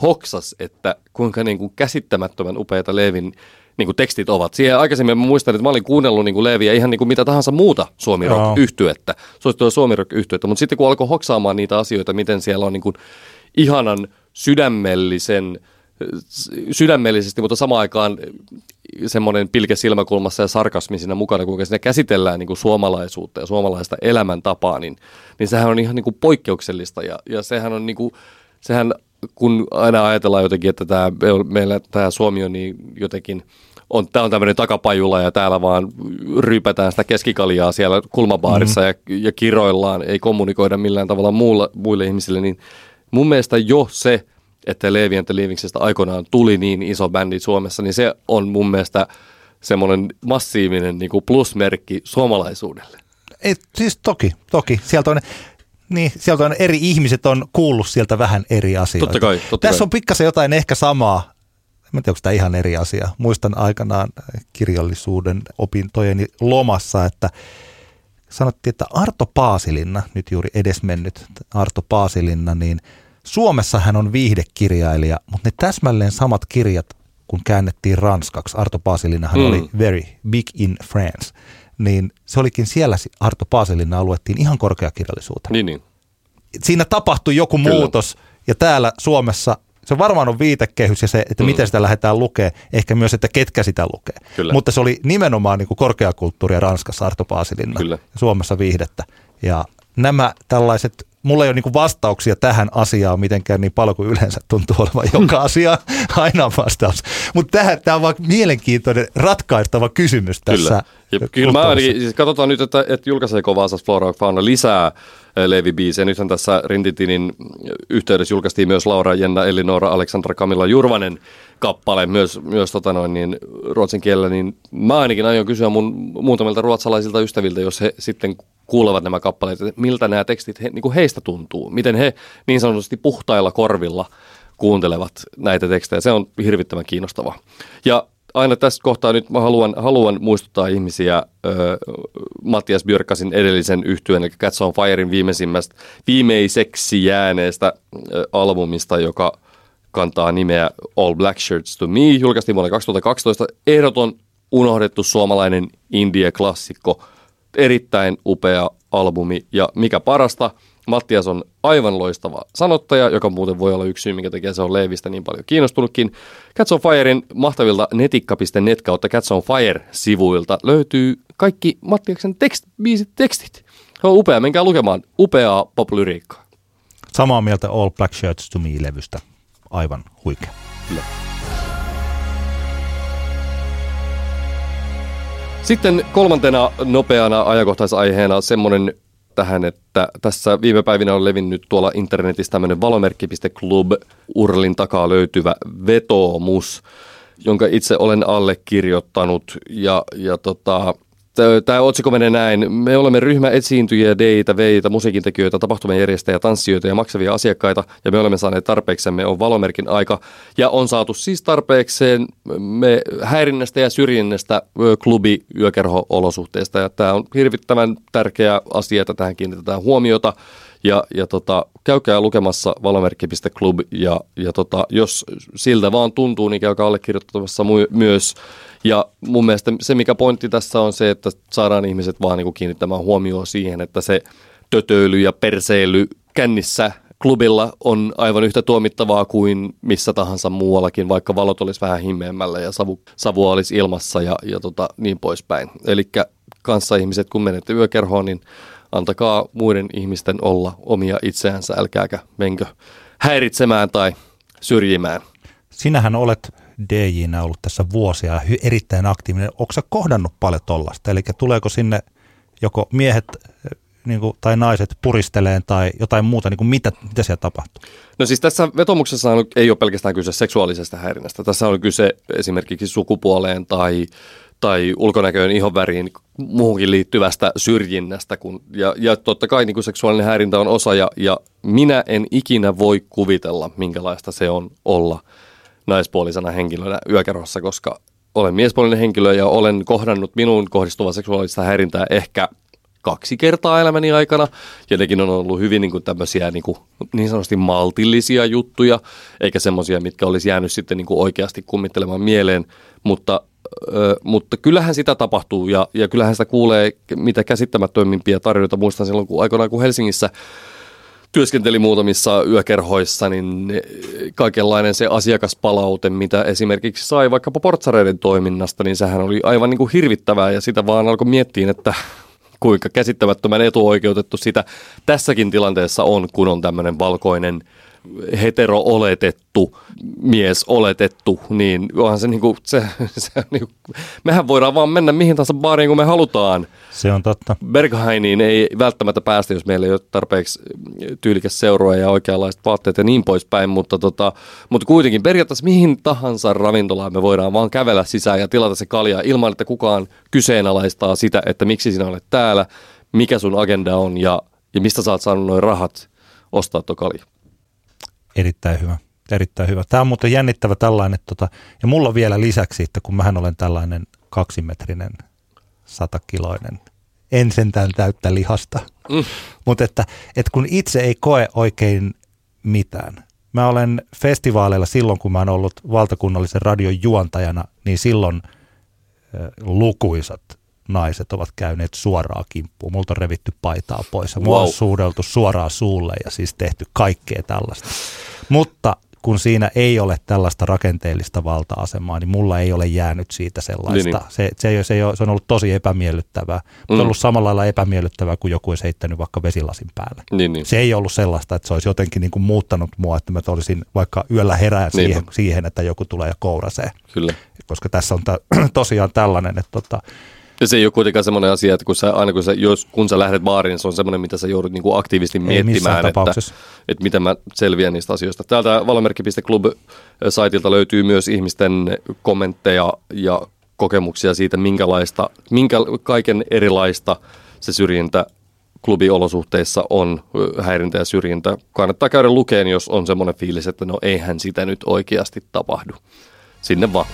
S2: hoksas, että kuinka niin kuin käsittämättömän upeita Leevin niin kuin tekstit ovat. Siihen aikaisemmin mä muistan, että mä olin kuunnellut niin kuin Leeviä ihan niin kuin mitä tahansa muuta suomi rock yhtyettä, suosittua suomi rock yhtyettä, mutta sitten kun alkoi hoksaamaan niitä asioita, miten siellä on niin kuin ihanan sydämellisen sydämellisesti, mutta samaan aikaan semmoinen pilke silmäkulmassa ja sarkasmi siinä mukana, kuinka siinä käsitellään niin kuin suomalaisuutta ja suomalaista elämäntapaa, niin, niin sehän on ihan niin kuin poikkeuksellista. Ja, ja sehän on niin kuin, sehän kun aina ajatellaan jotenkin, että tämä, meillä tämä Suomi on niin jotenkin, on, tämä on tämmöinen takapajula ja täällä vaan ryypätään sitä keskikaljaa siellä kulmabaarissa mm. ja, ja kiroillaan, ei kommunikoida millään tavalla muulla, muille ihmisille, niin mun mielestä jo se, että Leevi and Leavingsestä aikoinaan tuli niin iso bändi Suomessa, niin se on mun mielestä semmoinen massiivinen niin kuin plusmerkki suomalaisuudelle.
S3: Ei, siis toki, toki. Sieltä on, niin, sieltä on eri ihmiset on kuullut sieltä vähän eri asioita.
S2: Totta kai, totta
S3: Tässä
S2: kai.
S3: on pikkasen jotain ehkä samaa. En tiedä, onko tämä ihan eri asia. Muistan aikanaan kirjallisuuden opintojeni lomassa, että sanottiin, että Arto Paasilinna, nyt juuri edesmennyt Arto Paasilinna, niin Suomessa hän on viihdekirjailija, mutta ne täsmälleen samat kirjat, kun käännettiin ranskaksi. Arto Paasilinna hän
S2: Mm.
S3: oli very big in France. Niin se olikin siellä Arto Paasilinna luettiin ihan korkeakirjallisuutena
S2: Niin, niin.
S3: siinä tapahtui joku
S2: Kyllä.
S3: muutos ja täällä Suomessa se varmaan on viitekehys ja se, että mm. miten sitä lähdetään lukea, ehkä myös, että ketkä sitä lukee.
S2: Kyllä.
S3: Mutta se oli nimenomaan niin kuin korkeakulttuuria Ranskassa Arto Paasilinna
S2: Kyllä.
S3: Suomessa viihdettä. Ja nämä tällaiset mulla ei ole niin vastauksia tähän asiaan mitenkään niin paljon kuin yleensä tuntuu olevan joka asia aina on vastaus. Mutta tämä on vaan mielenkiintoinen ratkaistava kysymys tässä.
S2: Kyllä, ja kyllä mä siis katsotaan nyt, että, että julkaiseeko Vaasas Flora Fauna lisää Levi biisejä. Nythän tässä Rintitinin yhteydessä julkaistiin myös Laura Jenna Elinora Aleksandra Kamilla Jurvanen kappale myös, myös tota noin, niin, ruotsin kielellä, niin mä ainakin aion kysyä mun muutamilta ruotsalaisilta ystäviltä, jos he sitten kuulevat nämä kappaleet, että miltä nämä tekstit he, niin kuin heistä tuntuu, miten he niin sanotusti puhtailla korvilla kuuntelevat näitä tekstejä. Se on hirvittävän kiinnostavaa. Ja aina tässä kohtaa nyt mä haluan, haluan muistuttaa ihmisiä ö, Mattias Björkasin edellisen yhtyeen, eli Cats on Firein viimeisimmästä, viimeiseksi jääneestä ö, albumista, joka kantaa nimeä All Black Shirts to Me, julkaistiin vuonna 2012. Ehdoton unohdettu suomalainen indie-klassikko, erittäin upea albumi ja mikä parasta – Mattias on aivan loistava sanottaja, joka muuten voi olla yksi syy, minkä takia se on Leivistä niin paljon kiinnostunutkin. Cats on Firein mahtavilta netikka.net kautta Cats on Fire-sivuilta löytyy kaikki Mattiaksen tekst, biisit, tekstit. Se on upea, menkää lukemaan. Upeaa poplyriikkaa.
S3: Samaa mieltä All Black Shirts to Me-levystä. Aivan huikea. Kyllä.
S2: Sitten kolmantena nopeana ajankohtaisaiheena semmoinen tähän, että tässä viime päivinä on levinnyt tuolla internetissä tämmöinen valomerkki.club urlin takaa löytyvä vetoomus, jonka itse olen allekirjoittanut. Ja, ja tota, Tämä otsikko menee näin. Me olemme ryhmä etsiintyjiä, deitä, veitä, musiikintekijöitä, tapahtumien järjestäjiä, tanssijoita ja maksavia asiakkaita, ja me olemme saaneet tarpeeksemme on valomerkin aika, ja on saatu siis tarpeekseen me häirinnästä ja syrjinnästä klubi yökerho-olosuhteista, ja tämä on hirvittävän tärkeä asia, että tähän kiinnitetään huomiota, ja, ja tota, käykää lukemassa valomerkki.club ja, ja tota, jos siltä vaan tuntuu, niin käykää allekirjoittamassa mu- myös. Ja mun mielestä se, mikä pointti tässä on se, että saadaan ihmiset vaan niin kiinnittämään huomioon siihen, että se tötöily ja perseily kännissä klubilla on aivan yhtä tuomittavaa kuin missä tahansa muuallakin, vaikka valot olisi vähän himmeämmällä ja savu, savua olisi ilmassa ja, ja tota, niin poispäin. Eli kanssa ihmiset, kun menette yökerhoon, niin antakaa muiden ihmisten olla omia itseänsä, älkääkä menkö häiritsemään tai syrjimään.
S3: Sinähän olet DJnä ollut tässä vuosia ja erittäin aktiivinen. Onko kohdannut paljon tollasta? Eli tuleeko sinne joko miehet niin kuin, tai naiset puristeleen tai jotain muuta, niin kuin mitä, mitä siellä tapahtuu?
S2: No siis tässä vetomuksessa ei ole pelkästään kyse seksuaalisesta häirinnästä. Tässä on kyse esimerkiksi sukupuoleen tai tai ulkonäköön, ihonväriin, muuhunkin liittyvästä syrjinnästä. Kun, ja, ja totta kai niin seksuaalinen häirintä on osa, ja, ja minä en ikinä voi kuvitella, minkälaista se on olla naispuolisena henkilönä yökerhossa, koska olen miespuolinen henkilö ja olen kohdannut minuun kohdistuvaa seksuaalista häirintää ehkä kaksi kertaa elämäni aikana, ja nekin on ollut hyvin niin kuin tämmöisiä niin, kuin, niin sanotusti maltillisia juttuja, eikä semmoisia, mitkä olisi jäänyt sitten niin kuin oikeasti kummittelemaan mieleen, mutta Ö, mutta kyllähän sitä tapahtuu ja, ja kyllähän sitä kuulee mitä käsittämättömimpiä tarinoita. Muistan silloin, kun aikoinaan kun Helsingissä työskenteli muutamissa yökerhoissa, niin kaikenlainen se asiakaspalaute, mitä esimerkiksi sai vaikkapa portsareiden toiminnasta, niin sehän oli aivan niin kuin hirvittävää ja sitä vaan alkoi miettiä, että kuinka käsittämättömän etuoikeutettu sitä tässäkin tilanteessa on, kun on tämmöinen valkoinen – hetero-oletettu mies oletettu, niin onhan se niinku, se, se niinku, mehän voidaan vaan mennä mihin tahansa baariin kun me halutaan.
S3: Se on totta.
S2: Berghainiin ei välttämättä päästä, jos meillä ei ole tarpeeksi tyylikäs seuroa ja oikeanlaiset vaatteet ja niin poispäin, mutta, tota, mutta kuitenkin periaatteessa mihin tahansa ravintolaan me voidaan vaan kävellä sisään ja tilata se kalja ilman, että kukaan kyseenalaistaa sitä, että miksi sinä olet täällä, mikä sun agenda on ja, ja mistä sä oot saanut noin rahat ostaa tuo kalja.
S3: Erittäin hyvä. Erittäin hyvä. Tämä on muuten jännittävä tällainen, tota, ja mulla vielä lisäksi, että kun mähän olen tällainen kaksimetrinen, satakiloinen, en sentään täyttä lihasta, mm. mutta että, että kun itse ei koe oikein mitään. Mä olen festivaaleilla silloin, kun mä olen ollut valtakunnallisen radion juontajana, niin silloin lukuisat naiset ovat käyneet suoraan kimppuun. Multa on revitty paitaa pois ja wow. mua on suudeltu suoraan suulle ja siis tehty kaikkea tällaista. Mutta kun siinä ei ole tällaista rakenteellista valta-asemaa, niin mulla ei ole jäänyt siitä sellaista.
S2: Niin, niin.
S3: Se, se, ei, se, ei ole, se on ollut tosi epämiellyttävää. Mm. Se on ollut samalla lailla epämiellyttävää kuin joku olisi heittänyt vaikka vesilasin päälle.
S2: Niin, niin.
S3: Se ei ollut sellaista, että se olisi jotenkin niin kuin muuttanut mua, että mä olisin vaikka yöllä herään siihen,
S2: Niinpä.
S3: siihen, että joku tulee ja kourasee.
S2: Kyllä.
S3: Koska tässä on tosiaan tällainen, että tota,
S2: Ja se ei ole kuitenkaan semmoinen asia, että kun sä, aina kun sä, jos, kun sä lähdet baariin, niin se on semmoinen, mitä sä joudut niinku aktiivisesti miettimään, että,
S3: tapauksessa.
S2: että miten mä selviän niistä asioista. Täältä valomerkki.club-saitilta löytyy myös ihmisten kommentteja ja kokemuksia siitä, minkälaista, minkä kaiken erilaista se syrjintä klubiolosuhteissa on, häirintä ja syrjintä. Kannattaa käydä lukeen, jos on semmoinen fiilis, että no eihän sitä nyt oikeasti tapahdu. Sinne vaan.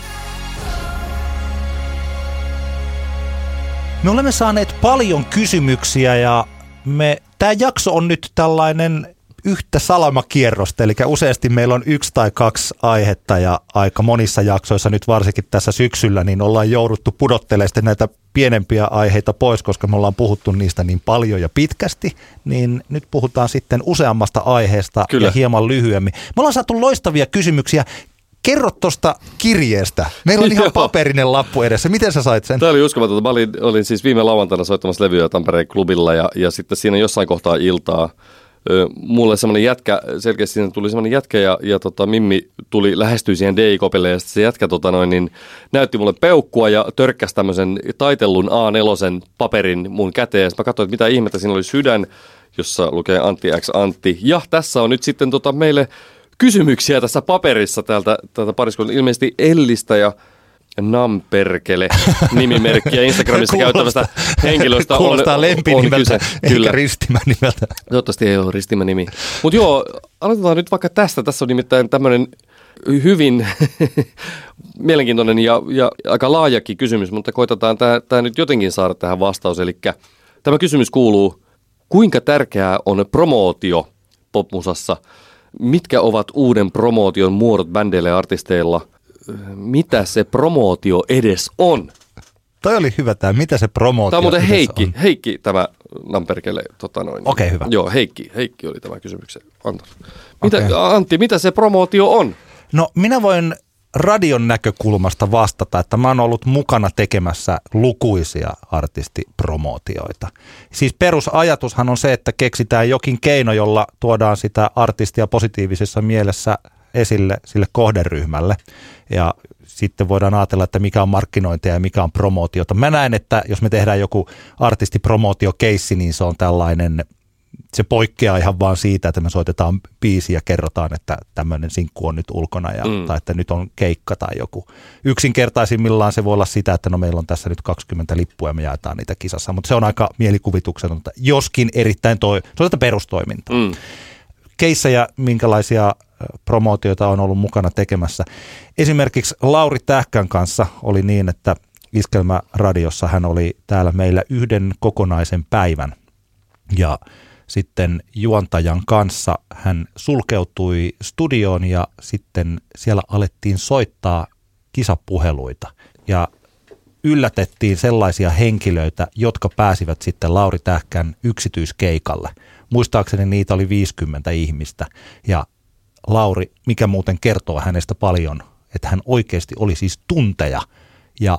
S3: Me olemme saaneet paljon kysymyksiä ja me, tämä jakso on nyt tällainen yhtä salamakierrosta, eli useasti meillä on yksi tai kaksi aihetta ja aika monissa jaksoissa nyt varsinkin tässä syksyllä, niin ollaan jouduttu pudottelemaan sitten näitä pienempiä aiheita pois, koska me ollaan puhuttu niistä niin paljon ja pitkästi, niin nyt puhutaan sitten useammasta aiheesta
S2: Kyllä.
S3: ja hieman lyhyemmin. Me ollaan saatu loistavia kysymyksiä. Kerro tuosta kirjeestä. Meillä on ihan paperinen lappu edessä. Miten sä sait sen?
S2: Tämä oli uskomatonta. Mä olin, olin siis viime lauantaina soittamassa levyä Tampereen klubilla ja, ja sitten siinä jossain kohtaa iltaa mulle semmoinen jätkä, selkeästi siinä tuli semmoinen jätkä ja, ja tota, Mimmi tuli, lähestyi siihen D-kopille ja sitten se jätkä tota noin, niin, näytti mulle peukkua ja törkkäsi tämmöisen taitellun A4 paperin mun käteen. Sitten mä katsoin, että mitä ihmettä siinä oli sydän, jossa lukee Antti X Antti. Ja tässä on nyt sitten tota meille kysymyksiä tässä paperissa täältä, täältä pariskunnalta. Ilmeisesti Ellistä ja Namperkele nimimerkkiä Instagramissa käyttävästä henkilöstä
S3: Kuulostaa
S2: on,
S3: lempinimeltä,
S2: on kyse. Kyllä.
S3: ristimän nimeltä.
S2: Toivottavasti ei ole ristimän nimi. Mutta joo, aloitetaan nyt vaikka tästä. Tässä on nimittäin tämmöinen hyvin mielenkiintoinen ja, ja aika laajakin kysymys, mutta koitetaan tämä nyt jotenkin saada tähän vastaus. Eli tämä kysymys kuuluu, kuinka tärkeää on promootio popmusassa? Mitkä ovat uuden promootion muodot bändeillä ja artisteilla? Mitä se promootio edes on?
S3: Toi oli hyvä tämä, mitä se promootio
S2: Tämä on muuten Heikki,
S3: on.
S2: Heikki tämä Namperkele. Tota noin.
S3: Okei, hyvä.
S2: Joo, Heikki, Heikki oli tämä kysymyksen antanut. Mitä,
S3: Okei.
S2: Antti, mitä se promootio on?
S3: No minä voin radion näkökulmasta vastata, että mä oon ollut mukana tekemässä lukuisia artistipromootioita. Siis perusajatushan on se, että keksitään jokin keino, jolla tuodaan sitä artistia positiivisessa mielessä esille sille kohderyhmälle. Ja sitten voidaan ajatella, että mikä on markkinointia ja mikä on promootiota. Mä näen, että jos me tehdään joku artistipromootiokeissi, niin se on tällainen se poikkeaa ihan vaan siitä, että me soitetaan biisi ja kerrotaan, että tämmöinen sinkku on nyt ulkona ja,
S2: Mm.
S3: tai että nyt on keikka tai joku. Yksinkertaisimmillaan se voi olla sitä, että no meillä on tässä nyt 20 lippua ja me jaetaan niitä kisassa, mutta se on aika mielikuvituksetonta, joskin erittäin toi, se on tätä perustoimintaa.
S2: Mm.
S3: Keissejä, minkälaisia promootioita on ollut mukana tekemässä. Esimerkiksi Lauri Tähkän kanssa oli niin, että Iskelmä-radiossa hän oli täällä meillä yhden kokonaisen päivän ja sitten juontajan kanssa hän sulkeutui studioon ja sitten siellä alettiin soittaa kisapuheluita ja yllätettiin sellaisia henkilöitä, jotka pääsivät sitten Lauri Tähkän yksityiskeikalle. Muistaakseni niitä oli 50 ihmistä ja Lauri, mikä muuten kertoo hänestä paljon, että hän oikeasti oli siis tunteja ja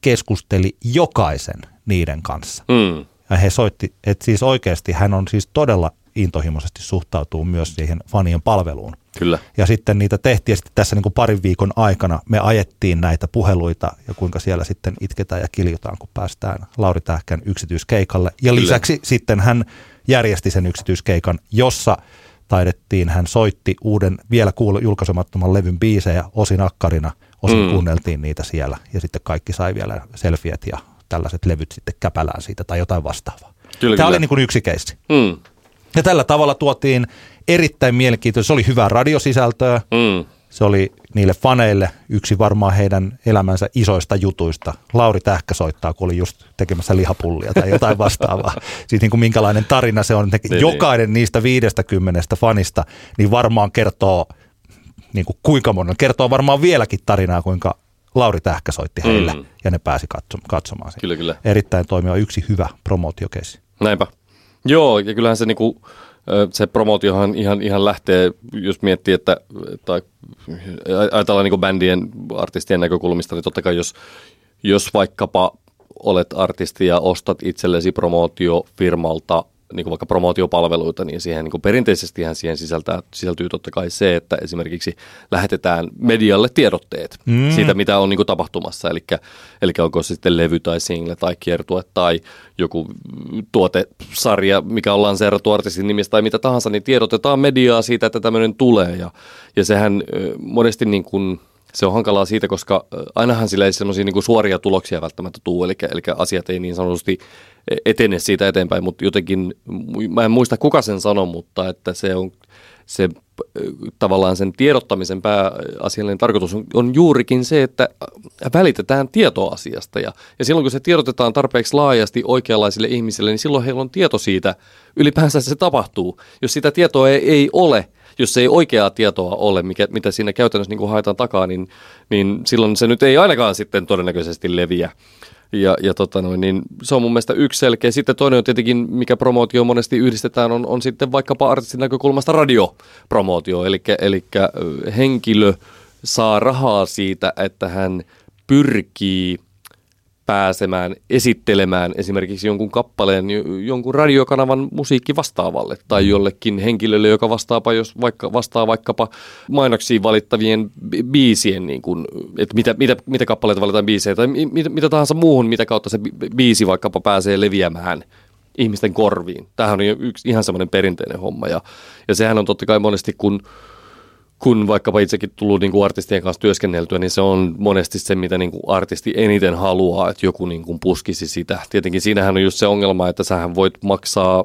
S3: keskusteli jokaisen niiden kanssa.
S2: Mm.
S3: Ja he soitti, että siis oikeasti hän on siis todella intohimoisesti suhtautuu myös siihen fanien palveluun.
S2: Kyllä.
S3: Ja sitten niitä tehtiin ja sitten tässä niin kuin parin viikon aikana me ajettiin näitä puheluita ja kuinka siellä sitten itketään ja kiljutaan, kun päästään Lauri Tähkän yksityiskeikalle. Ja
S2: Kyllä.
S3: lisäksi sitten hän järjesti sen yksityiskeikan, jossa taidettiin, hän soitti uuden vielä kuulu, julkaisemattoman levyn biisejä osin akkarina, osin
S2: Mm.
S3: mm. kuunneltiin niitä siellä ja sitten kaikki sai vielä selfiet ja tällaiset levyt sitten käpälään siitä tai jotain vastaavaa.
S2: Kyllä,
S3: Tämä
S2: kyllä.
S3: oli niin kuin yksi keissi.
S2: Mm.
S3: Ja tällä tavalla tuotiin erittäin mielenkiintoista. Se oli hyvää radiosisältöä.
S2: Mm.
S3: Se oli niille faneille yksi varmaan heidän elämänsä isoista jutuista. Lauri Tähkä soittaa, kun oli just tekemässä lihapullia tai jotain vastaavaa. Siis niin kuin minkälainen tarina se on.
S2: Niin,
S3: Jokainen niistä 50 fanista niin varmaan kertoo, niin kuin kuinka monen, kertoo varmaan vieläkin tarinaa, kuinka Lauri Tähkä soitti heille
S2: Mm.
S3: ja ne pääsi katso- katsomaan sen.
S2: Kyllä, kyllä.
S3: Erittäin toimiva yksi hyvä promootiokeissi.
S2: Näinpä. Joo, ja kyllähän se niinku, se promootiohan ihan, ihan lähtee, jos miettii, että tai ajatellaan niin bändien artistien näkökulmista, niin totta kai jos, jos vaikkapa olet artisti ja ostat itsellesi promootiofirmalta niin kuin vaikka promootiopalveluita, niin siihen niin perinteisesti siihen sisältää, sisältyy totta kai se, että esimerkiksi lähetetään medialle tiedotteet mm. siitä, mitä on niin kuin tapahtumassa. Eli, eli onko se sitten levy tai single tai kiertue tai joku tuotesarja, mikä on lanseerattu artistin nimistä tai mitä tahansa, niin tiedotetaan mediaa siitä, että tämmöinen tulee. Ja, ja sehän monesti niin kuin se on hankalaa siitä, koska ainahan sillä ei semmoisia niin suoria tuloksia välttämättä tule, eli, eli asiat ei niin sanotusti etene siitä eteenpäin, mutta jotenkin, mä en muista kuka sen sanoi, mutta että se on se tavallaan sen tiedottamisen pääasiallinen tarkoitus on, on juurikin se, että välitetään tietoa asiasta. Ja, ja silloin kun se tiedotetaan tarpeeksi laajasti oikeanlaisille ihmisille, niin silloin heillä on tieto siitä, ylipäänsä se tapahtuu. Jos sitä tietoa ei, ei ole, jos ei oikeaa tietoa ole, mikä, mitä siinä käytännössä niin kuin haetaan takaa, niin, niin silloin se nyt ei ainakaan sitten todennäköisesti leviä. Ja, ja tota noin, niin se on mun mielestä yksi selkeä. Sitten toinen on tietenkin, mikä promootio monesti yhdistetään, on, on sitten vaikkapa artistin näkökulmasta radiopromootio. Eli, eli henkilö saa rahaa siitä, että hän pyrkii pääsemään esittelemään esimerkiksi jonkun kappaleen jonkun radiokanavan musiikki vastaavalle tai jollekin henkilölle, joka vastaapa, jos vaikka, vastaa vaikkapa mainoksiin valittavien biisien, niin kuin, että mitä, mitä, mitä kappaleita valitaan biisejä tai mitä, mitä tahansa muuhun, mitä kautta se biisi vaikkapa pääsee leviämään ihmisten korviin. Tämähän on yksi ihan semmoinen perinteinen homma ja, ja sehän on totta kai monesti, kun kun vaikkapa itsekin tullut niin kuin artistien kanssa työskenneltyä, niin se on monesti se, mitä niin kuin artisti eniten haluaa, että joku niin kuin puskisi sitä. Tietenkin siinähän on just se ongelma, että sähän voit maksaa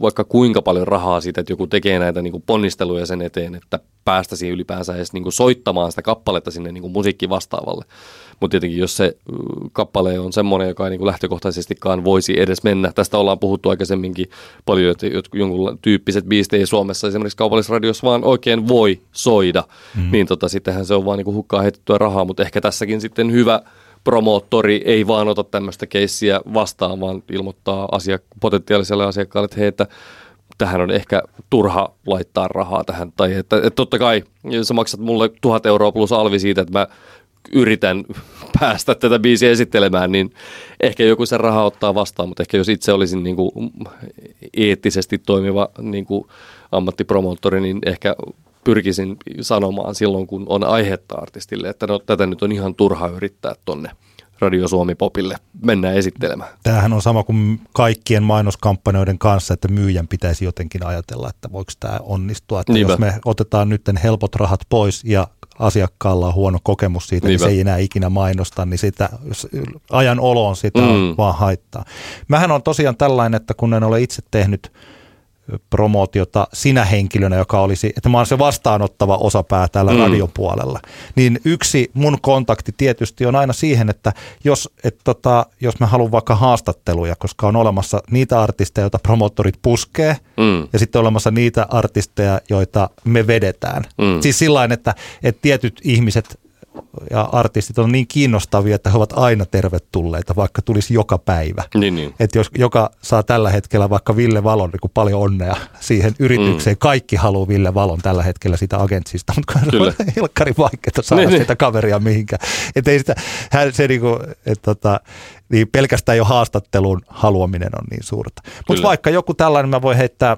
S2: vaikka kuinka paljon rahaa siitä, että joku tekee näitä niin kuin ponnisteluja sen eteen, että päästäisiin ylipäänsä edes niin kuin soittamaan sitä kappaletta sinne niin kuin musiikki vastaavalle. Mutta tietenkin jos se kappale on semmoinen, joka ei niin kuin lähtökohtaisestikaan voisi edes mennä. Tästä ollaan puhuttu aikaisemminkin paljon, että jonkun tyyppiset biisit ei Suomessa esimerkiksi kaupallisessa radiossa vaan oikein voi soida. Mm. Niin tota, sittenhän se on vaan niin kuin hukkaa heitettyä rahaa, mutta ehkä tässäkin sitten hyvä promoottori ei vaan ota tämmöistä keissiä vastaan, vaan ilmoittaa asiak- potentiaaliselle asiakkaalle, että hei, että tähän on ehkä turha laittaa rahaa tähän. Tai että, että totta kai sä maksat mulle tuhat euroa plus alvi siitä, että mä yritän päästä tätä biisiä esittelemään, niin ehkä joku sen raha ottaa vastaan, mutta ehkä jos itse olisin niin kuin eettisesti toimiva niin kuin ammattipromoottori, niin ehkä pyrkisin sanomaan silloin, kun on aihetta artistille, että no, tätä nyt on ihan turha yrittää tonne Radio Suomi Popille mennään esittelemään.
S3: Tämähän on sama kuin kaikkien mainoskampanjoiden kanssa, että myyjän pitäisi jotenkin ajatella, että voiko tämä onnistua. Että jos me otetaan nyt helpot rahat pois ja asiakkaalla on huono kokemus siitä, Niinpä. niin se ei enää ikinä mainosta, niin sitä, ajan oloon sitä mm. vaan haittaa. Mähän on tosiaan tällainen, että kun en ole itse tehnyt – promootiota sinä henkilönä, joka olisi, että mä olen se vastaanottava osapää täällä mm. radiopuolella. Niin yksi mun kontakti tietysti on aina siihen, että jos, et tota, jos mä haluan vaikka haastatteluja, koska on olemassa niitä artisteja, joita promoottorit puskee, mm. ja sitten on olemassa niitä artisteja, joita me vedetään. Mm. Siis sillä että, että tietyt ihmiset ja artistit on niin kiinnostavia, että he ovat aina tervetulleita, vaikka tulisi joka päivä.
S2: Niin, niin.
S3: Että jos joka saa tällä hetkellä vaikka Ville Valon niin paljon onnea siihen yritykseen, mm. kaikki haluaa Ville Valon tällä hetkellä sitä agentsista, mutta on ilkkari vaikeaa saada niin, niin, sitä kaveria mihinkään. Että ei sitä, hän, se niin kuin, että tota, niin pelkästään jo haastattelun haluaminen on niin suurta. Mutta vaikka joku tällainen, mä voin heittää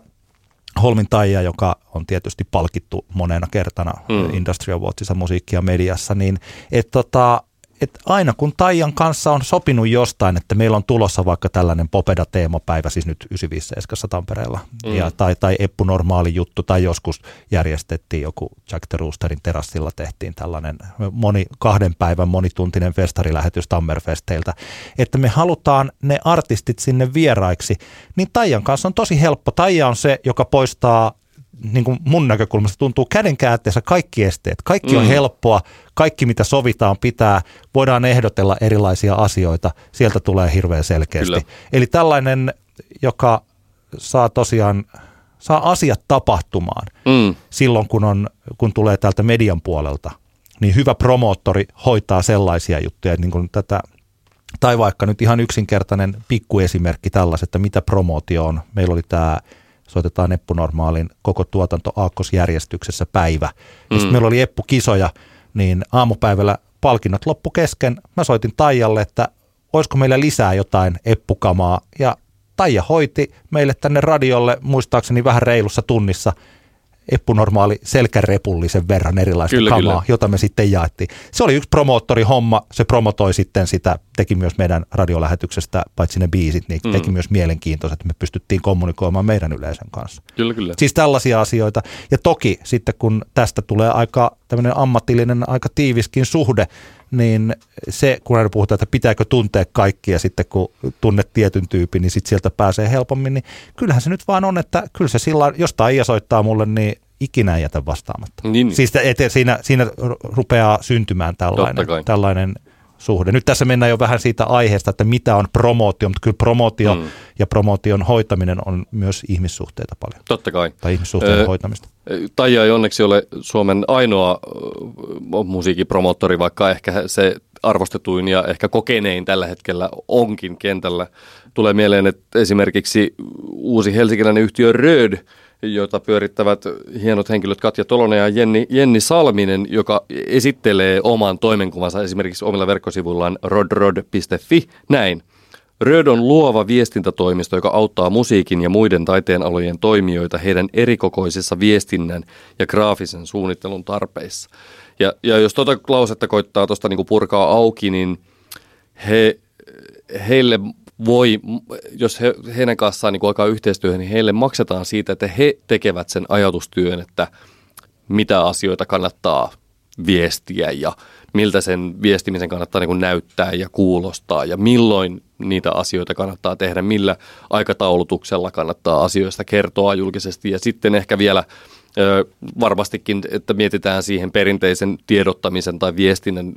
S3: Holmin Taija, joka on tietysti palkittu monena kertana mm. Industry Awardsissa musiikkia mediassa, niin et tota, että aina kun Taijan kanssa on sopinut jostain, että meillä on tulossa vaikka tällainen Popeda-teemapäivä, siis nyt 957 Tampereella, mm. ja, tai, tai Eppu Normaali juttu, tai joskus järjestettiin joku Jack the Roosterin terassilla tehtiin tällainen moni, kahden päivän monituntinen festarilähetys Tammerfesteiltä, että me halutaan ne artistit sinne vieraiksi, niin Taijan kanssa on tosi helppo. Taija on se, joka poistaa niin kuin mun näkökulmasta tuntuu käden käänteessä kaikki esteet. Kaikki on mm. helppoa, kaikki mitä sovitaan pitää, voidaan ehdotella erilaisia asioita, sieltä tulee hirveän selkeästi. Kyllä. Eli tällainen, joka saa tosiaan saa asiat tapahtumaan mm. silloin, kun, on, kun tulee täältä median puolelta, niin hyvä promoottori hoitaa sellaisia juttuja, niin kuin tätä, tai vaikka nyt ihan yksinkertainen pikkuesimerkki tällaiset, että mitä promootio on. Meillä oli tämä soitetaan Eppu Normaalin koko tuotanto aakkosjärjestyksessä päivä. Ja
S2: Mm.
S3: sitten meillä oli Eppu-kisoja, niin aamupäivällä palkinnot loppu kesken. Mä soitin Taijalle, että olisiko meillä lisää jotain Eppukamaa. Ja Taija hoiti meille tänne radiolle, muistaakseni vähän reilussa tunnissa, eppunormaali selkärepullisen verran erilaista
S2: Kyllä,
S3: kamaa,
S2: kyllä.
S3: jota me sitten jaettiin. Se oli yksi promoottorihomma, se promotoi sitten sitä, teki myös meidän radiolähetyksestä, paitsi ne biisit, niin
S2: Mm.
S3: teki myös mielenkiintoiset, että me pystyttiin kommunikoimaan meidän yleisön kanssa.
S2: Kyllä, kyllä.
S3: Siis tällaisia asioita. Ja toki sitten kun tästä tulee aika tämmöinen ammatillinen, aika tiiviskin suhde, niin se, kun aina puhutaan, että pitääkö tuntea kaikkia sitten kun tunnet tietyn tyypin, niin sitten sieltä pääsee helpommin, niin kyllähän se nyt vaan on, että kyllä se sillä jos Taija soittaa mulle, niin ikinä jätä vastaamatta.
S2: Niin, niin.
S3: Siis että siinä, siinä rupeaa syntymään tällainen, tällainen suhde. Nyt tässä mennään jo vähän siitä aiheesta, että mitä on promootio, mutta kyllä promootio
S2: Mm.
S3: ja promootion hoitaminen on myös ihmissuhteita paljon
S2: Totta kai.
S3: tai ihmissuhteiden
S2: Öö,
S3: hoitamista.
S2: Taija ei onneksi ole Suomen ainoa ö, musiikipromottori, vaikka ehkä se arvostetuin ja ehkä kokenein tällä hetkellä onkin kentällä. Tulee mieleen, että esimerkiksi uusi helsinkiläinen yhtiö Röd, jota pyörittävät hienot henkilöt Katja Tolonen ja Jenni, Jenni Salminen, joka esittelee oman toimenkuvansa esimerkiksi omilla verkkosivuillaan rodrod.fi. Näin. Röd on luova viestintätoimisto, joka auttaa musiikin ja muiden taiteen alojen toimijoita heidän erikokoisissa viestinnän ja graafisen suunnittelun tarpeissa. Ja, ja jos tuota lausetta koittaa tuosta niinku purkaa auki, niin he, heille voi, jos he, heidän kanssaan niin alkaa yhteistyöhön, niin heille maksetaan siitä, että he tekevät sen ajatustyön, että mitä asioita kannattaa viestiä ja miltä sen viestimisen kannattaa niin näyttää ja kuulostaa ja milloin niitä asioita kannattaa tehdä, millä aikataulutuksella kannattaa asioista kertoa julkisesti. Ja sitten ehkä vielä ö, varmastikin, että mietitään siihen perinteisen tiedottamisen tai viestinnän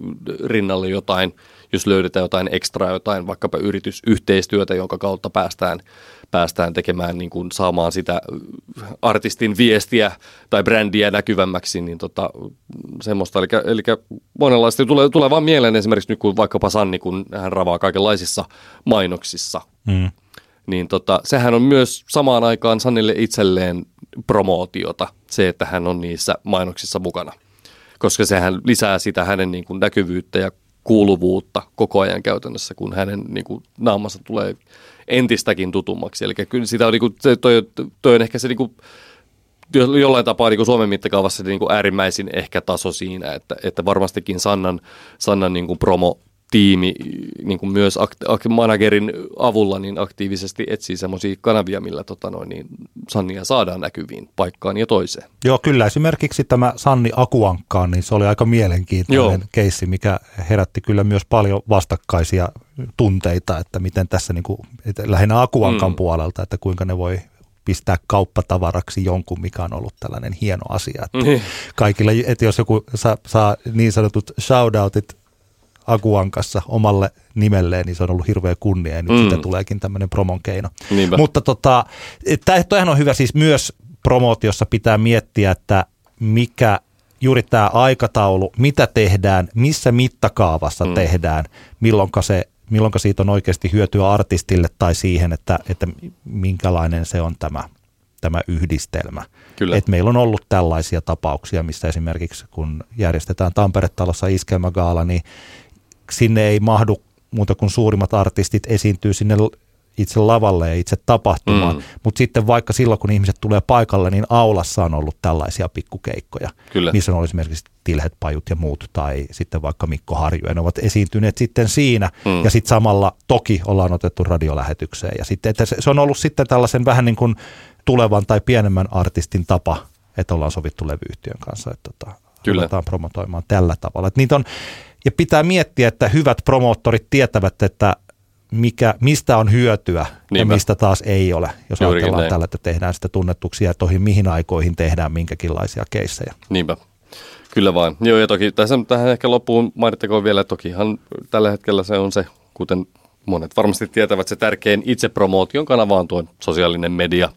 S2: rinnalle jotain, jos löydetään jotain ekstraa, jotain vaikkapa yritysyhteistyötä, jonka kautta päästään, päästään tekemään, niin kuin saamaan sitä artistin viestiä tai brändiä näkyvämmäksi, niin tota, semmoista. Eli, eli monenlaista tulee, tulee vaan mieleen esimerkiksi nyt, kun vaikkapa Sanni, kun hän ravaa kaikenlaisissa mainoksissa,
S3: Mm.
S2: niin tota, sehän on myös samaan aikaan Sannille itselleen promootiota, se, että hän on niissä mainoksissa mukana. Koska sehän lisää sitä hänen niin kuin näkyvyyttä ja kuuluvuutta koko ajan käytännössä, kun hänen niin kuin, naamansa tulee entistäkin tutummaksi. Eli kyllä sitä on, niin kuin, toi, toi on ehkä se niin kuin, jo- jollain tapaa niin kuin Suomen mittakaavassa niin kuin äärimmäisin ehkä taso siinä, että, että varmastikin Sannan, Sannan niin kuin promo tiimi niin kuin myös akt- akt- managerin avulla niin aktiivisesti etsii semmoisia kanavia, millä tota noin, niin Sannia saadaan näkyviin paikkaan ja toiseen.
S3: Joo, kyllä esimerkiksi tämä Sanni Akuankkaan, niin se oli aika mielenkiintoinen
S2: Joo.
S3: keissi, mikä herätti kyllä myös paljon vastakkaisia tunteita, että miten tässä niin kuin, että lähinnä Akuankan
S2: Mm.
S3: puolelta, että kuinka ne voi pistää kauppatavaraksi jonkun, mikä on ollut tällainen hieno asia. Että
S2: Niin.
S3: kaikille, että jos joku saa, saa niin sanotut shoutoutit Akuankassa omalle nimelleen, niin se on ollut hirveä kunnia ja nyt
S2: Mm.
S3: siitä tuleekin tämmöinen promon keino.
S2: Niinpä.
S3: Mutta tota, tämähän on hyvä siis myös promootiossa pitää miettiä, että mikä juuri tämä aikataulu, mitä tehdään, missä mittakaavassa
S2: Mm.
S3: tehdään, milloinka se milloinka siitä on oikeasti hyötyä artistille tai siihen, että, että minkälainen se on tämä, tämä yhdistelmä.
S2: Kyllä.
S3: Et meillä on ollut tällaisia tapauksia, missä esimerkiksi kun järjestetään Tampere-talossa iskelmägaala, niin sinne ei mahdu muuta kuin suurimmat artistit esiintyy sinne itse lavalle ja itse tapahtumaan.
S2: Mm.
S3: Mutta sitten vaikka silloin, kun ihmiset tulee paikalle, niin aulassa on ollut tällaisia pikkukeikkoja,
S2: Kyllä.
S3: missä on ollut esimerkiksi Tilhet Pajut ja muut, tai sitten vaikka Mikko Harju, ja ne ovat esiintyneet sitten siinä,
S2: Mm.
S3: ja sitten samalla toki ollaan otettu radiolähetykseen, ja sitten, että se, se on ollut sitten tällaisen vähän niin kuin tulevan tai pienemmän artistin tapa, että ollaan sovittu levyyhtiön kanssa, että tota,
S2: Kyllä.
S3: ruvetaan promotoimaan tällä tavalla. Että niitä on, ja pitää miettiä, että hyvät promoottorit tietävät, että mikä, mistä on hyötyä ja
S2: Niinpä.
S3: mistä taas ei ole, jos
S2: Juurikin
S3: ajatellaan
S2: näin.
S3: tällä, että tehdään sitä tunnetuksia ja toihin mihin aikoihin tehdään minkäkinlaisia keissejä.
S2: Niinpä. Kyllä vaan. Joo, ja toki tässä tähän ehkä loppuun mainittakoon vielä, että tokihan tällä hetkellä se on se, kuten monet varmasti tietävät, se tärkein itsepromootion kanava on tuo sosiaalinen media.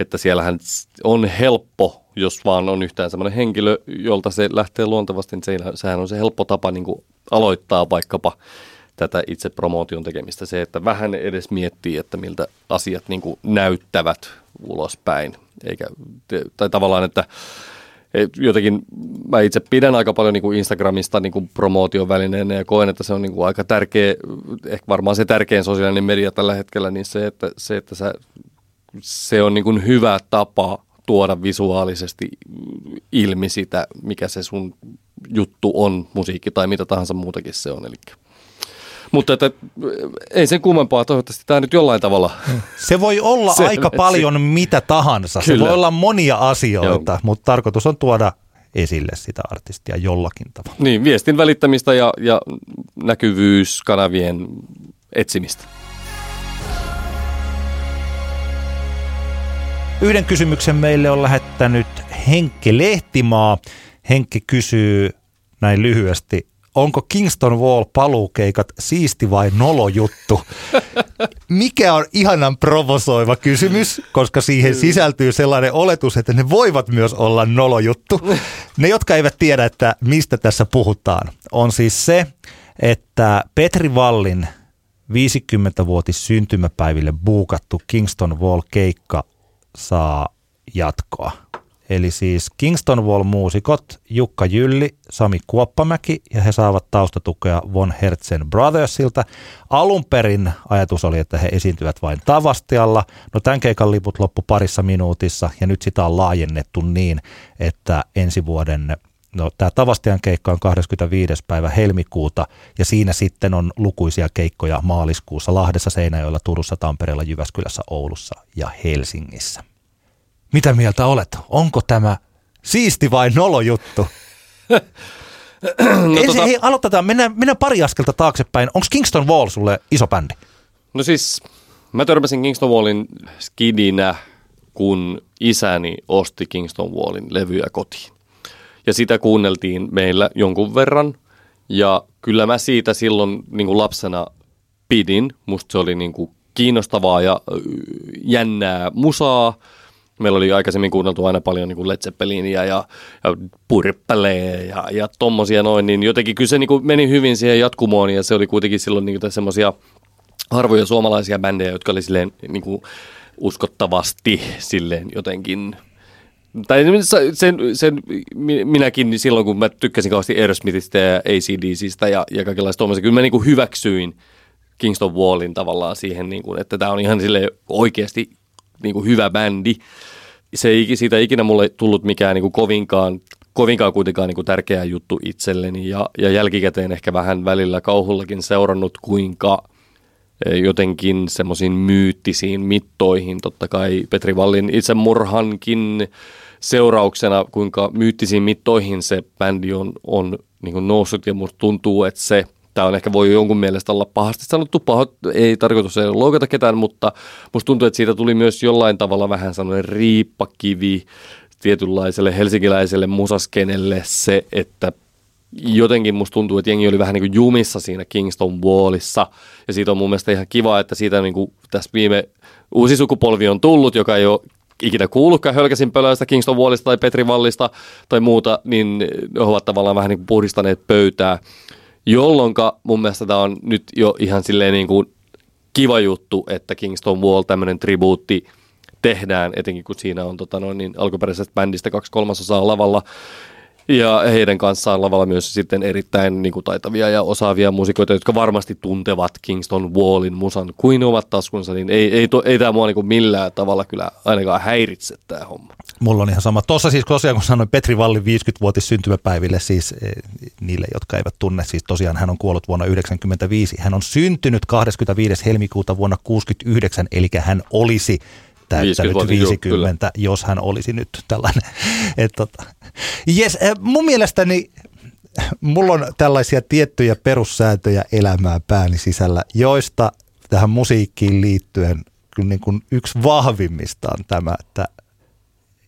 S2: Että siellähän on helppo, jos vaan on yhtään semmoinen henkilö, jolta se lähtee luontevasti, niin se- sehän on se helppo tapa niin kuin aloittaa vaikkapa tätä itse promootion tekemistä. Se, että vähän edes miettii, että miltä asiat niin kuin näyttävät ulospäin. Eikä, tai tavallaan, että jotenkin mä itse pidän aika paljon niin kuin Instagramista niin kuin promootion välineenä ja koen, että se on niin kuin aika tärkeä, ehkä varmaan se tärkein sosiaalinen media tällä hetkellä, niin se, että, se, että sä, se on niin kuin hyvä tapa tuoda visuaalisesti ilmi sitä, mikä se sun juttu on, musiikki tai mitä tahansa muutakin se on. Eli mutta että, ei sen kummempaa, toivottavasti tämä nyt jollain tavalla.
S3: Se voi olla aika paljon mitä tahansa. Kyllä. Se voi olla monia asioita, Joo. mutta tarkoitus on tuoda esille sitä artistia jollakin tavalla.
S2: Niin, viestin välittämistä ja, ja näkyvyyskanavien etsimistä.
S3: Yhden kysymyksen meille on lähettänyt Henkke Lehtimaa. Henkki kysyy näin lyhyesti, onko Kingston Wall paluukeikat siisti vai nolo juttu? Mikä on ihanan provosoiva kysymys, koska siihen sisältyy sellainen oletus, että ne voivat myös olla nolo juttu. Ne, jotka eivät tiedä, että mistä tässä puhutaan, on siis se, että Petri Vallin 50-vuotis syntymäpäiville buukattu Kingston Wall keikka saa jatkoa. Eli siis Kingston Wall-muusikot Jukka Jylli, Sami Kuoppamäki ja he saavat taustatukea Von Hertzen Brothersilta. Alun perin ajatus oli, että he esiintyvät vain Tavastialla. No tämän keikan liput loppu parissa minuutissa ja nyt sitä on laajennettu niin, että ensi vuoden No, tämä Tavastian keikka on 25. päivä helmikuuta ja siinä sitten on lukuisia keikkoja maaliskuussa Lahdessa, Seinäjoella, Turussa, Tampereella, Jyväskylässä, Oulussa ja Helsingissä. Mitä mieltä olet? Onko tämä siisti vai nolo juttu? no, Ensin, tota... hei, aloitetaan. Mennään, mennään pari askelta taaksepäin. Onko Kingston Wall sulle iso bändi?
S2: No siis, mä törmäsin Kingston Wallin skidinä, kun isäni osti Kingston Wallin levyjä kotiin. Ja sitä kuunneltiin meillä jonkun verran. Ja kyllä mä siitä silloin niin kuin lapsena pidin. Musta se oli niin kuin kiinnostavaa ja jännää musaa Meillä oli aikaisemmin kuunneltu aina paljon niin Led Zeppelinia ja, ja Purppelee ja, ja tommosia noin, niin jotenkin kyllä se niin kuin meni hyvin siihen jatkumoon ja se oli kuitenkin silloin niin semmoisia harvoja suomalaisia bändejä, jotka oli silleen niin kuin uskottavasti silleen jotenkin tai sen, sen minäkin silloin, kun mä tykkäsin kauheasti Aerosmithistä ja ACDCistä ja, ja kaikenlaista tuommoista, kyllä mä niin kuin hyväksyin Kingston Wallin tavallaan siihen, niin kuin, että tämä on ihan sille oikeasti niin kuin hyvä bändi. Se ei siitä ikinä mulle tullut mikään niin kuin kovinkaan, kovinkaan kuitenkaan niin kuin tärkeä juttu itselleni ja, ja jälkikäteen ehkä vähän välillä kauhullakin seurannut, kuinka e, jotenkin semmoisiin myyttisiin mittoihin, totta kai Petri Vallin itsemurhankin seurauksena, kuinka myyttisiin mittoihin se bändi on, on niin noussut ja musta tuntuu, että se – Tämä on ehkä voi jonkun mielestä olla pahasti sanottu, paho, ei tarkoitus ei loukata ketään, mutta musta tuntuu, että siitä tuli myös jollain tavalla vähän sellainen riippakivi tietynlaiselle helsinkiläiselle musaskenelle se, että jotenkin musta tuntuu, että jengi oli vähän niin kuin jumissa siinä Kingston Wallissa. Ja siitä on mun mielestä ihan kiva, että siitä niin kuin tässä viime uusi sukupolvi on tullut, joka ei ole ikinä kuullutkaan Hölkäsin pölöistä, Kingston Wallista tai Petri Vallista tai muuta, niin he ovat tavallaan vähän niin kuin puhdistaneet pöytää jolloin mun mielestä tämä on nyt jo ihan silleen niin kuin kiva juttu, että Kingston Wall tämmöinen tribuutti tehdään, etenkin kun siinä on tota noin, niin alkuperäisestä bändistä kaksi kolmasosaa lavalla. Ja heidän kanssaan lavalla myös sitten erittäin niin kuin, taitavia ja osaavia muusikoita, jotka varmasti tuntevat Kingston Wallin musan kuin ovat taskunsa, niin ei, ei, to, ei tämä mua niin kuin millään tavalla kyllä ainakaan häiritse tämä homma.
S3: Mulla on ihan sama. Tuossa siis tosiaan, kun sanoin Petri Vallin 50-vuotis syntymäpäiville, siis e, niille, jotka eivät tunne, siis tosiaan hän on kuollut vuonna 1995. Hän on syntynyt 25. helmikuuta vuonna 69, eli hän olisi täyttänyt 50, 50 jos hän olisi nyt tällainen. Et, tota. yes, mun mielestäni mulla on tällaisia tiettyjä perussääntöjä elämää pääni sisällä, joista tähän musiikkiin liittyen kyllä niin kuin yksi vahvimmista on tämä, että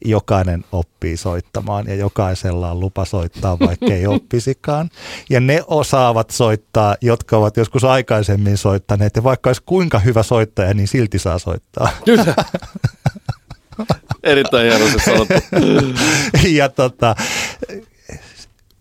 S3: jokainen oppii soittamaan ja jokaisella on lupa soittaa, vaikka ei oppisikaan. Ja ne osaavat soittaa, jotka ovat joskus aikaisemmin soittaneet ja vaikka olisi kuinka hyvä soittaja, niin silti saa soittaa.
S2: Kyllä. Erittäin hienosti sanottu.
S3: ja tota,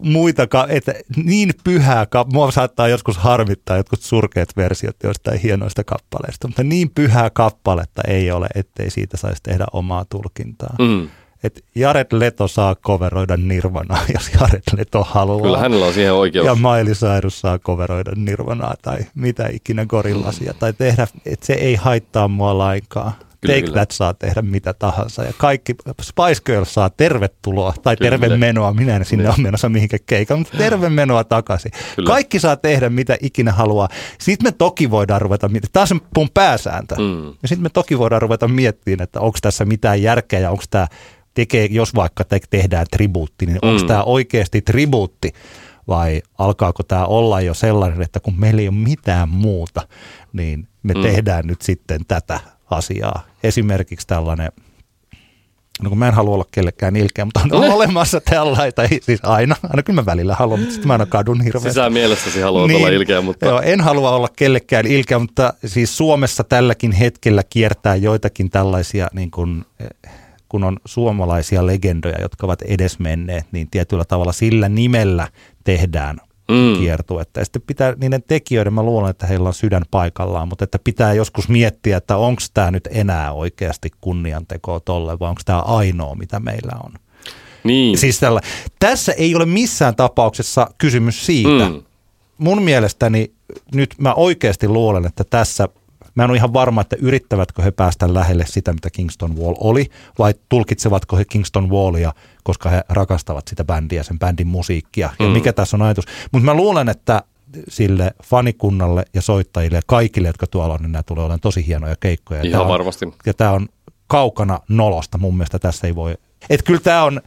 S3: muita, että niin pyhää, mua saattaa joskus harmittaa jotkut surkeat versiot jostain hienoista kappaleista, mutta niin pyhää kappaletta ei ole, ettei siitä saisi tehdä omaa tulkintaa.
S2: Mm.
S3: Et Jared Leto saa coveroida Nirvanaa, jos Jared Leto haluaa.
S2: Kyllä hänellä on siihen oikeus.
S3: Ja Miley Cyrus saa coveroida Nirvanaa tai mitä ikinä gorillasia. Tai tehdä, että se ei haittaa mua lainkaan.
S2: Kyllä,
S3: Take
S2: kyllä.
S3: That saa tehdä mitä tahansa. Ja kaikki, Spice Girls saa tervetuloa tai
S2: Kyllä.
S3: terve menoa. Minä en sinne
S2: Niin.
S3: ole menossa mihinkä keikan, mutta terve menoa takaisin.
S2: Kyllä.
S3: Kaikki saa tehdä mitä ikinä haluaa. Sitten me toki voidaan ruveta. Tämä on pääsääntö.
S2: Mm.
S3: Ja sitten me toki voidaan ruveta miettimään, että onko tässä mitään järkeä ja onko tämä tekee, jos vaikka te, tehdään tribuutti, niin onko
S2: Mm.
S3: tämä oikeasti tribuutti vai alkaako tämä olla jo sellainen, että kun meillä ei ole mitään muuta, niin me
S2: mm.
S3: tehdään nyt sitten tätä asiaa. Esimerkiksi tällainen, no kun mä en halua olla kellekään ilkeä, mutta on olemassa tällainen, tai siis aina, aina kyllä mä välillä haluan, mutta sitten mä aina kadun hirveästi.
S2: Sisään mielessäsi haluat olla ilkeä, mutta
S3: Joo, en halua olla kellekään ilkeä, mutta siis Suomessa tälläkin hetkellä kiertää joitakin tällaisia, niin kuin, eh, kun on suomalaisia legendoja, jotka ovat edesmenneet, niin tietyllä tavalla sillä nimellä tehdään
S2: Mm.
S3: kiertuetta. Ja sitten pitää, niiden tekijöiden, mä luulen, että heillä on sydän paikallaan, mutta että pitää joskus miettiä, että onko tämä nyt enää oikeasti kunniantekoa tolle, vai onko tämä ainoa, mitä meillä on.
S2: niin.
S3: Siis tällä, tässä ei ole missään tapauksessa kysymys siitä.
S2: Mm.
S3: Mun mielestäni nyt mä oikeasti luulen, että tässä, mä en ole ihan varma, että yrittävätkö he päästä lähelle sitä, mitä Kingston Wall oli, vai tulkitsevatko he Kingston Wallia, koska he rakastavat sitä bändiä, sen bändin musiikkia, ja
S2: Mm.
S3: mikä tässä on ajatus. Mutta mä luulen, että sille fanikunnalle ja soittajille ja kaikille, jotka tuolla on, niin nämä tulee olemaan tosi hienoja keikkoja. Ja
S2: Ihan
S3: tää on-
S2: varmasti.
S3: ja tämä on kaukana nolosta. Mun mielestä tässä ei voi... Että kyllä tämä on,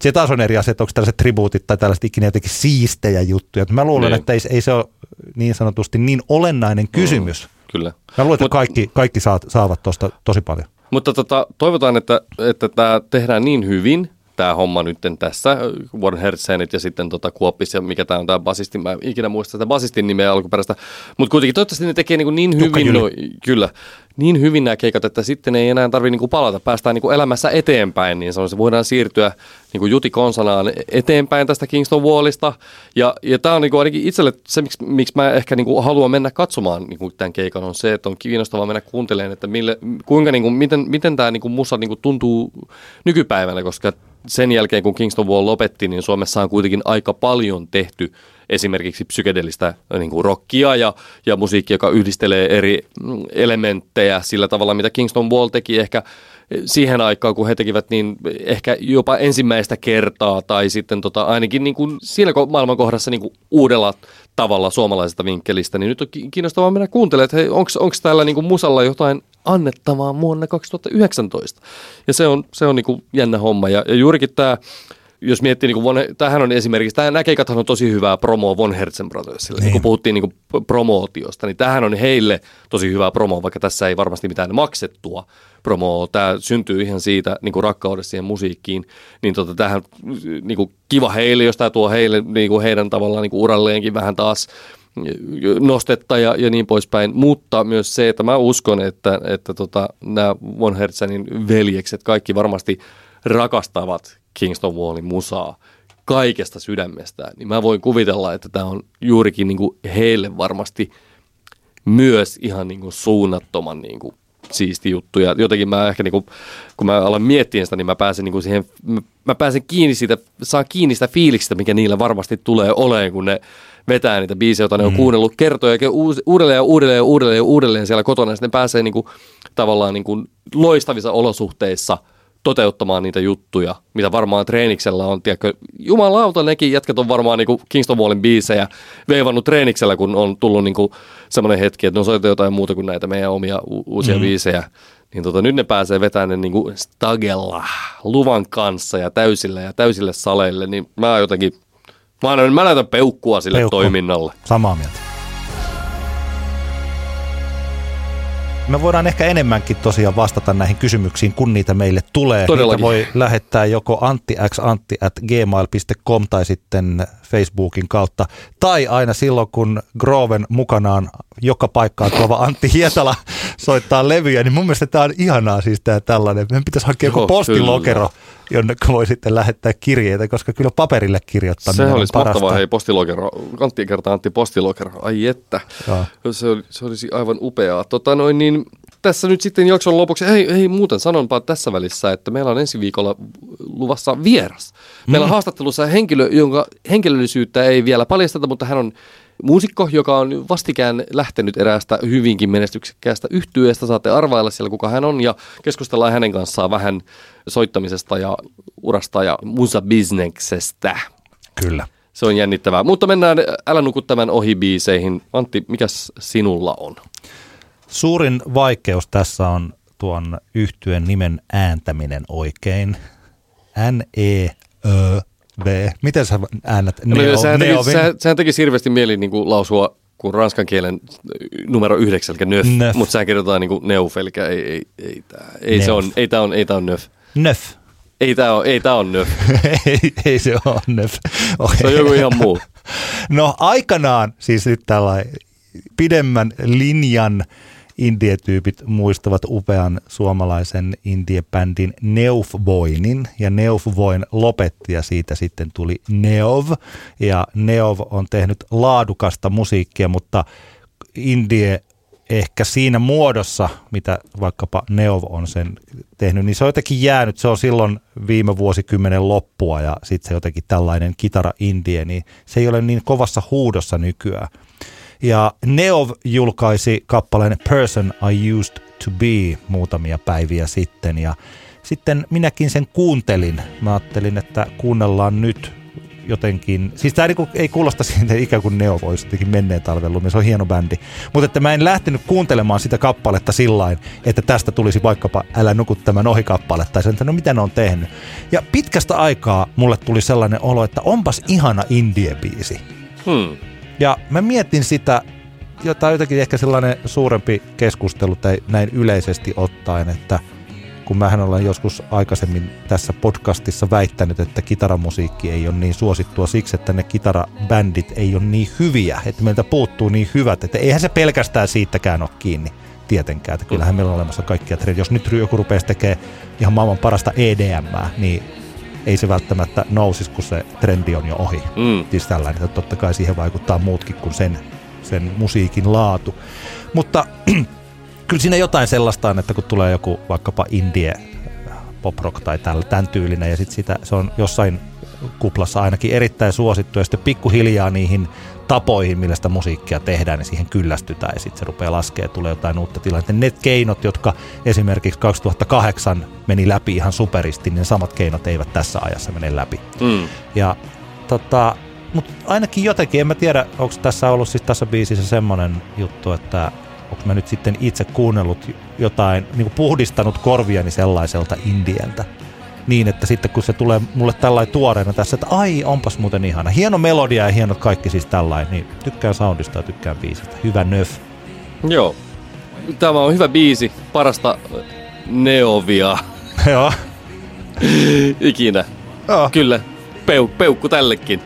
S3: se taas on eri asia, että onko tällaiset tribuutit tai tällaiset ikinä jotenkin siistejä juttuja. Mä luulen,
S2: Niin.
S3: että ei, ei se ole niin sanotusti niin olennainen kysymys.
S2: Kyllä.
S3: Mä luulen, että
S2: Mut-
S3: kaikki, kaikki saat, saavat tuosta tosi paljon.
S2: Mutta tota, toivotaan, että, että tämä tehdään niin hyvin, tämä homma nyt tässä, Warren Hertzenit ja sitten tota Kuoppis ja mikä tämä on tämä basisti, mä en ikinä muista sitä basistin nimeä alkuperäistä, mutta kuitenkin toivottavasti ne tekee niin, niin
S3: Jukka
S2: hyvin, no, kyllä, niin hyvin nämä keikat, että sitten ei enää tarvitse niin palata, päästään niin elämässä eteenpäin, niin sanoisin, voidaan siirtyä niin kuin Juti Konsanaan eteenpäin tästä Kingston Wallista, ja, ja tämä on niin kuin ainakin itselle se, miksi, miksi mä ehkä niin kuin haluan mennä katsomaan niin kuin tämän keikan, on se, että on kiinnostavaa mennä kuuntelemaan, että mille, kuinka, niin kuin, miten, miten tämä niin kuin musa niin kuin tuntuu nykypäivänä, koska sen jälkeen, kun Kingston Wall lopetti, niin Suomessa on kuitenkin aika paljon tehty esimerkiksi psykedelistä niin kuin rockia ja, ja musiikkia, joka yhdistelee eri mm, elementtejä sillä tavalla, mitä Kingston Wall teki. Ehkä siihen aikaan, kun he tekivät niin ehkä jopa ensimmäistä kertaa tai sitten tota, ainakin niin kuin siinä ko- maailmankohdassa niin kuin uudella tavalla suomalaisesta vinkkelistä, niin nyt on ki- kiinnostavaa mennä kuuntelemaan, että onko täällä niin kuin musalla jotain annettavaa vuonna 2019. Ja se on, se on niin kuin jännä homma. Ja, ja juurikin tämä, jos miettii, niin kuin tämähän on esimerkiksi, tämä, nämä keikathan on tosi hyvää promoa Von Herzen Brothersille. Niin.
S3: Niin.
S2: kun puhuttiin niin kuin promootiosta, niin tämähän on heille tosi hyvää promoa, vaikka tässä ei varmasti mitään maksettua promoa. Tämä syntyy ihan siitä niin kuin rakkaudesta siihen musiikkiin. Niin tota, tämähän niin kuin kiva heille, jos tämä tuo heille niin kuin heidän tavallaan niin kuin uralleenkin vähän taas nostetta ja, ja niin poispäin, mutta myös se, että mä uskon, että, että tota, nämä Von Hertzenin veljekset kaikki varmasti rakastavat Kingston Wallin musaa kaikesta sydämestään, niin mä voin kuvitella, että tämä on juurikin niin heille varmasti myös ihan niin suunnattoman niin siisti juttu. Ja jotenkin mä ehkä, niin kun mä alan miettiä sitä, niin mä pääsen, niin siihen, mä- pääsen kiinni siitä, saan kiinni sitä fiiliksestä, mikä niillä varmasti tulee oleen, kun ne vetää niitä biisejä, joita ne on kuunnellut kertoja uudelleen ja uudelleen ja uudelleen ja uudelleen siellä kotona. Ja sitten ne pääsee niin kuin, tavallaan niin kuin loistavissa olosuhteissa toteuttamaan niitä juttuja, mitä varmaan treeniksellä on. Tiedätkö, jumalauta, nekin jätkät on varmaan niin kuin Kingston Wallin biisejä veivannut treeniksellä, kun on tullut niin kuin semmoinen hetki, että ne on soitettu jotain muuta kuin näitä meidän omia u- uusia mm. biisejä. Niin tota, nyt ne pääsee vetämään ne niin kuin stagella, luvan kanssa ja täysillä ja täysille saleille, niin mä jotenkin, mä, annan, mä näytän peukkua sille
S3: Peukku.
S2: toiminnalle.
S3: Samaa mieltä. Me voidaan ehkä enemmänkin tosiaan vastata näihin kysymyksiin, kun niitä meille tulee.
S2: Todellakin.
S3: Niitä voi lähettää joko anttiXantti at gmail.com tai sitten Facebookin kautta. Tai aina silloin, kun Groven mukanaan joka paikkaan tuova Antti Hietala soittaa levyjä, niin mun mielestä tämä on ihanaa siis tämä tällainen. Meidän pitäisi hakea joku postilokero, jonne voi sitten lähettää kirjeitä, koska kyllä paperille kirjoittaminen
S2: Se olisi
S3: parasta.
S2: mahtavaa, hei postilokero. Antti kertaa Antti postilokero. Ai että.
S3: Joo.
S2: Se, oli, se olisi aivan upeaa. Tota noin, niin tässä nyt sitten jakson lopuksi, hei, hei muuten sanonpa tässä välissä, että meillä on ensi viikolla luvassa vieras. Meillä on haastattelussa henkilö, jonka henkilöllisyyttä ei vielä paljasteta, mutta hän on muusikko, joka on vastikään lähtenyt eräästä hyvinkin menestyksekkäästä yhtyeestä. Saatte arvailla siellä, kuka hän on ja keskustellaan hänen kanssaan vähän soittamisesta ja urasta ja musabisneksestä.
S3: Kyllä.
S2: Se on jännittävää. Mutta mennään Älä nuku tämän ohi biiseihin. Antti, mikäs sinulla on?
S3: Suurin vaikeus tässä on tuon yhtyen nimen ääntäminen oikein. N-E-Ö-V. Miten sä äännät Neo,
S2: sehän, teki, sehän, sehän teki hirveästi mieli niin kuin lausua kuin ranskan kielen numero yhdeksän, eli nöf,
S3: Nöf.
S2: mutta sehän kirjoitetaan niin kuin neuf, eli ei, ei, ei, tää, ei, se on, ei tämä on, ei tää on nöf.
S3: Nöf.
S2: Ei tämä on, ei tää on nöf.
S3: ei, ei se ole nöf. Okay.
S2: Se on joku ihan muu.
S3: No aikanaan, siis nyt tällainen pidemmän linjan indietyypit muistavat upean suomalaisen indiebändin Neufvoinin ja Neufvoin lopetti ja siitä sitten tuli Neov. Ja Neov on tehnyt laadukasta musiikkia, mutta indie ehkä siinä muodossa, mitä vaikkapa Neov on sen tehnyt, niin se on jotenkin jäänyt, se on silloin viime vuosikymmenen loppua ja sitten se jotenkin tällainen kitara indie, niin se ei ole niin kovassa huudossa nykyään. Ja Neov julkaisi kappaleen Person I Used to Be muutamia päiviä sitten ja sitten minäkin sen kuuntelin. Mä ajattelin, että kuunnellaan nyt jotenkin, siis tämä niinku ei kuulosta siitä ikään kuin Neo olisi jotenkin menneen talven se on hieno bändi. Mutta että mä en lähtenyt kuuntelemaan sitä kappaletta sillain, että tästä tulisi vaikkapa Älä nuku tämän ohi kappale, tai sen, no mitä ne on tehnyt. Ja pitkästä aikaa mulle tuli sellainen olo, että onpas ihana indie-biisi.
S2: Hmm.
S3: Ja mä mietin sitä, jota jotenkin ehkä sellainen suurempi keskustelu tai näin yleisesti ottaen, että kun mähän olen joskus aikaisemmin tässä podcastissa väittänyt, että kitaramusiikki ei ole niin suosittua siksi, että ne kitarabändit ei ole niin hyviä, että meiltä puuttuu niin hyvät, että eihän se pelkästään siitäkään ole kiinni tietenkään, että kyllähän meillä on olemassa kaikkia. Jos nyt joku rupeaisi tekemään ihan maailman parasta EDM, niin ei se välttämättä nousisi, kun se trendi on jo ohi.
S2: Mm.
S3: Siis tällainen, että totta kai siihen vaikuttaa muutkin kuin sen, sen musiikin laatu. Mutta kyllä siinä jotain sellaista on, että kun tulee joku vaikkapa indie pop rock tai tällä, tämän tyylinen ja sitten sitä, se on jossain kuplassa ainakin erittäin suosittu ja sitten pikkuhiljaa niihin tapoihin, millä sitä musiikkia tehdään, niin siihen kyllästytään ja sitten se rupeaa laskemaan, tulee jotain uutta tilannetta. Ne keinot, jotka esimerkiksi 2008 meni läpi ihan superisti, niin ne samat keinot eivät tässä ajassa mene läpi.
S2: Mm.
S3: Ja tota, mutta ainakin jotenkin, en mä tiedä, onko tässä ollut siis tässä biisissä semmoinen juttu, että onko mä nyt sitten itse kuunnellut jotain, niin kuin puhdistanut korviani sellaiselta indieltä. Niin, että sitten kun se tulee mulle tällainen tuoreena tässä, että ai, onpas muuten ihana. Hieno melodia ja hienot kaikki siis tällainen, niin tykkään soundista ja tykkään biisistä. Hyvä nöf.
S2: Joo. Tämä on hyvä biisi, parasta neovia
S3: Joo.
S2: ikinä.
S3: Joo.
S2: Kyllä, Peu, peukku tällekin.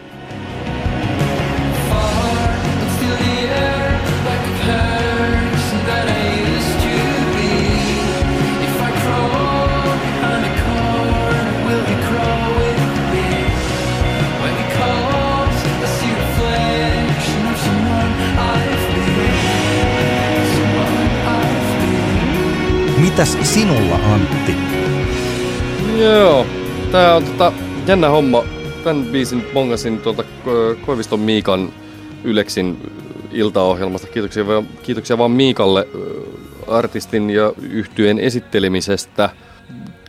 S3: Mitäs sinulla, Antti?
S2: Joo, tää on tota, jännä homma. Tän biisin bongasin tuolta Ko- Koiviston Miikan Yleksin iltaohjelmasta. Kiitoksia, kiitoksia vaan Miikalle artistin ja yhtyeen esittelemisestä.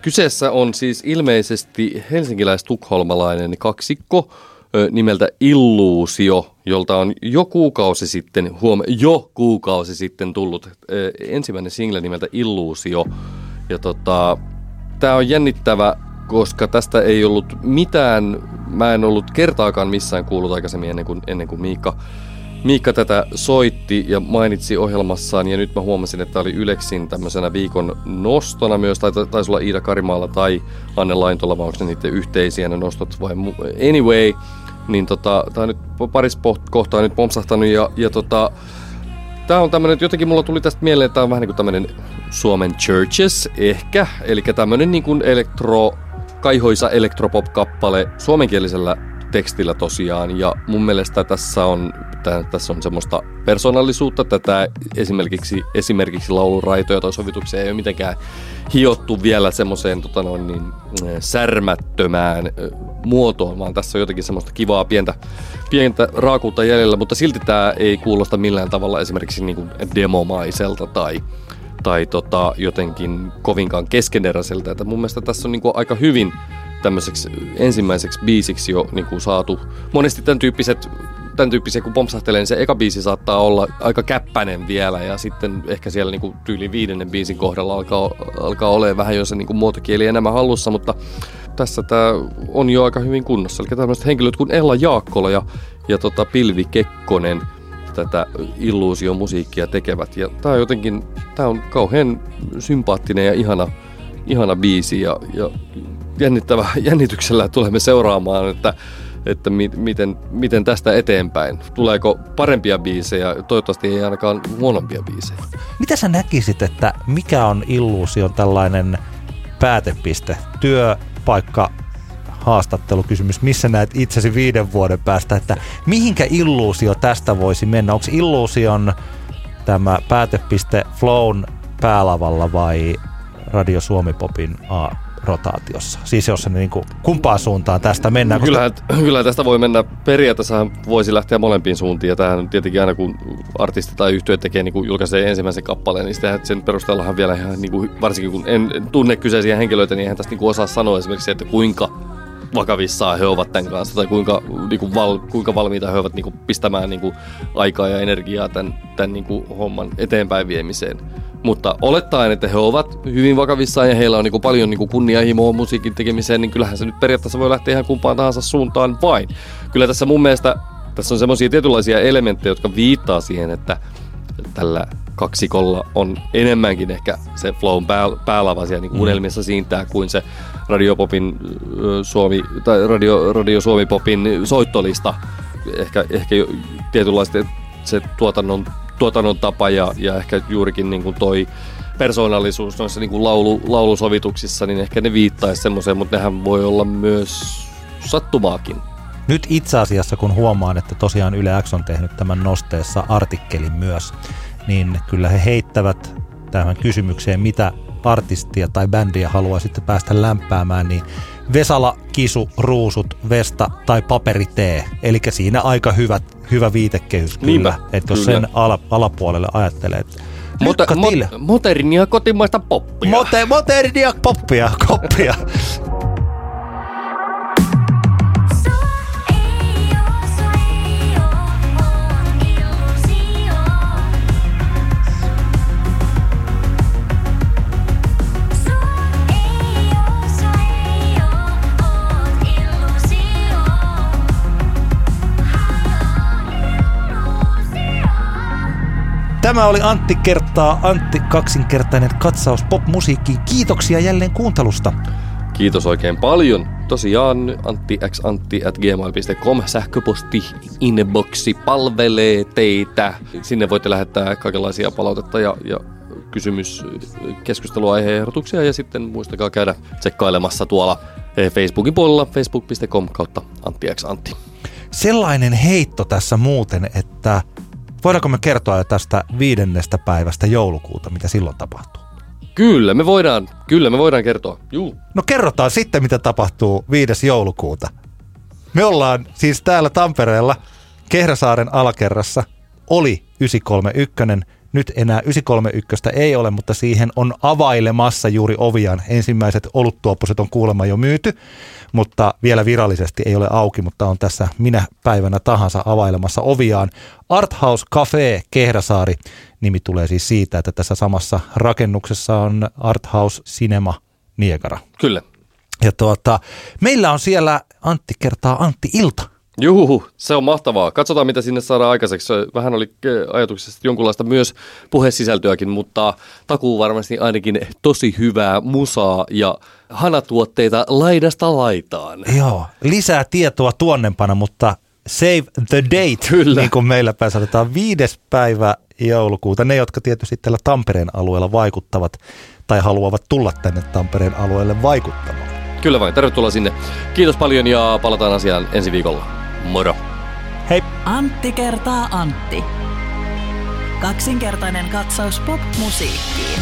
S2: Kyseessä on siis ilmeisesti helsinkiläis-tukholmalainen kaksikko nimeltä Illuusio, jolta on jo kuukausi sitten, huom, jo kuukausi sitten tullut ensimmäinen single nimeltä Illuusio. Ja tota, Tämä on jännittävä, koska tästä ei ollut mitään, mä en ollut kertaakaan missään kuullut aikaisemmin ennen kuin, ennen kuin Miikka, Miikka tätä soitti ja mainitsi ohjelmassaan ja nyt mä huomasin, että tämä oli Yleksin tämmöisenä viikon nostona myös, tai ta- taisi olla Iida Karimaalla tai Anne Laintola, vai onko ne niiden yhteisiä ne nostot vai mu- anyway, niin tota, tämä nyt paris kohtaa nyt pompsahtanut ja, ja tota, Tämä on tämmöinen, jotenkin mulla tuli tästä mieleen, että tämä on vähän niin kuin tämmöinen Suomen Churches ehkä, eli tämmöinen niin kuin elektro, kaihoisa elektropop-kappale suomenkielisellä tekstillä tosiaan, ja mun mielestä tässä on, tässä on semmoista persoonallisuutta, tätä esimerkiksi, esimerkiksi lauluraitoja tai sovituksia ei ole mitenkään hiottu vielä semmoiseen tota noin, niin, särmättömään muotoon, vaan tässä on jotenkin semmoista kivaa pientä, pientä raakuutta jäljellä, mutta silti tämä ei kuulosta millään tavalla esimerkiksi niin kuin demomaiselta tai tai tota, jotenkin kovinkaan keskeneräiseltä. Että mun mielestä tässä on niin kuin aika hyvin tämmöiseksi ensimmäiseksi biisiksi jo niin kuin saatu. Monesti tämän tyyppiset tämän tyyppisiä kun pompsahtelee, niin se eka biisi saattaa olla aika käppäinen vielä ja sitten ehkä siellä niin kuin tyyli viidennen biisin kohdalla alkaa, alkaa olemaan vähän jo se niin kuin muotokieli enemmän hallussa, mutta tässä tämä on jo aika hyvin kunnossa. Eli tämmöiset henkilöt kuin Ella Jaakkola ja, ja tota Pilvi Kekkonen tätä illuusiomusiikkia tekevät. Ja tämä on jotenkin, tämä on kauhean sympaattinen ja ihana, ihana biisi ja, ja jännittävä, jännityksellä tulemme seuraamaan, että, että mi, miten, miten tästä eteenpäin. Tuleeko parempia biisejä? Toivottavasti ei ainakaan huonompia biisejä.
S3: Mitä sä näkisit, että mikä on illuusion tällainen päätepiste? Työpaikka, haastattelukysymys, missä näet itsesi viiden vuoden päästä, että mihinkä illuusio tästä voisi mennä? Onko illuusion tämä päätepiste Flown päälavalla vai Radio Suomi Popin A rotaatiossa. Siis jos se niin kuin, kumpaan suuntaan tästä mennään.
S2: Kyllähän, koska... kyllähän tästä voi mennä, periaatteessa voisi lähteä molempiin suuntiin. Ja tämähän tietenkin aina kun artisti tai yhtiö tekee, niin kuin julkaisee ensimmäisen kappaleen, niin sitä, sen perusteellahan vielä ihan, niin kuin, varsinkin kun en tunne kyseisiä henkilöitä, niin eihän tästä niin kuin osaa sanoa esimerkiksi, että kuinka vakavissaan he ovat tämän kanssa tai kuinka, niin kuin val, kuinka valmiita he ovat niin kuin pistämään niin kuin aikaa ja energiaa tämän, tämän niin kuin homman eteenpäin viemiseen. Mutta olettaen, että he ovat hyvin vakavissaan ja heillä on niin kuin paljon niin kuin kunnianhimoa musiikin tekemiseen, niin kyllähän se nyt periaatteessa voi lähteä ihan kumpaan tahansa suuntaan vain. Kyllä tässä mun mielestä tässä on semmoisia tietynlaisia elementtejä, jotka viittaa siihen, että tällä kaksikolla on enemmänkin ehkä se flown pää, päälava siellä niin mm. unelmissa siintää kuin se Radiopopin Suomi, tai Radio, Radio Suomi Popin soittolista. Ehkä, ehkä tietynlaista se tuotannon, tuotannon tapa ja, ja ehkä juurikin niin kuin toi persoonallisuus noissa niin kuin laulu, laulusovituksissa, niin ehkä ne viittaisi semmoiseen, mutta nehän voi olla myös sattumaakin.
S3: Nyt itse asiassa, kun huomaan, että tosiaan Yle X on tehnyt tämän nosteessa artikkelin myös, niin kyllä he heittävät tähän kysymykseen, mitä artistia tai bändiä haluaa sitten päästä lämpäämään, niin Vesala, Kisu, Ruusut, Vesta tai Paperitee. Eli siinä aika hyvä, hyvä viitekehys kyllä. Niinpä, että jos kyllä. sen ala, alapuolelle ajattelee, että
S2: Mota, mo- modernia kotimaista poppia.
S3: Mote, modernia poppia, koppia. Tämä oli Antti kertaa Antti kaksinkertainen katsaus popmusiikkiin. Kiitoksia jälleen kuuntelusta.
S2: Kiitos oikein paljon. Tosiaan Antti x Antti at gmail.com sähköposti inboxi palvelee teitä. Sinne voitte lähettää kaikenlaisia palautetta ja, ja kysymys, keskusteluaiheehdotuksia ja sitten muistakaa käydä tsekkailemassa tuolla eh, Facebookin puolella facebook.com kautta Antti x Antti.
S3: Sellainen heitto tässä muuten, että Voidaanko me kertoa jo tästä viidennestä päivästä joulukuuta, mitä silloin tapahtuu?
S2: Kyllä, me voidaan, kyllä me voidaan kertoa. Juu.
S3: No kerrotaan sitten, mitä tapahtuu 5. joulukuuta. Me ollaan siis täällä Tampereella Kehräsaaren alakerrassa. Oli 931, nyt enää 931 ei ole, mutta siihen on availemassa juuri oviaan. Ensimmäiset oluttuoppuset on kuulemma jo myyty mutta vielä virallisesti ei ole auki, mutta on tässä minä päivänä tahansa availemassa oviaan. Arthouse Cafe Kehräsaari nimi tulee siis siitä, että tässä samassa rakennuksessa on Arthouse Cinema Niekara.
S2: Kyllä.
S3: Ja tuota, meillä on siellä Antti kertaa Antti Ilta.
S2: Juhu, se on mahtavaa. Katsotaan, mitä sinne saadaan aikaiseksi. Vähän oli äh, ajatuksesta jonkunlaista myös puhesisältöäkin, mutta takuu varmasti ainakin tosi hyvää musaa ja hanatuotteita laidasta laitaan.
S3: Joo, lisää tietoa tuonnempana, mutta save the date, Kyllä. niin kuin meillä päin sanotaan, viides päivä joulukuuta. Ne, jotka tietysti tällä Tampereen alueella vaikuttavat tai haluavat tulla tänne Tampereen alueelle vaikuttamaan.
S2: Kyllä vain, tervetuloa sinne. Kiitos paljon ja palataan asiaan ensi viikolla. Moro!
S3: Hei!
S1: Antti kertaa Antti. Kaksinkertainen katsaus pop-musiikkiin.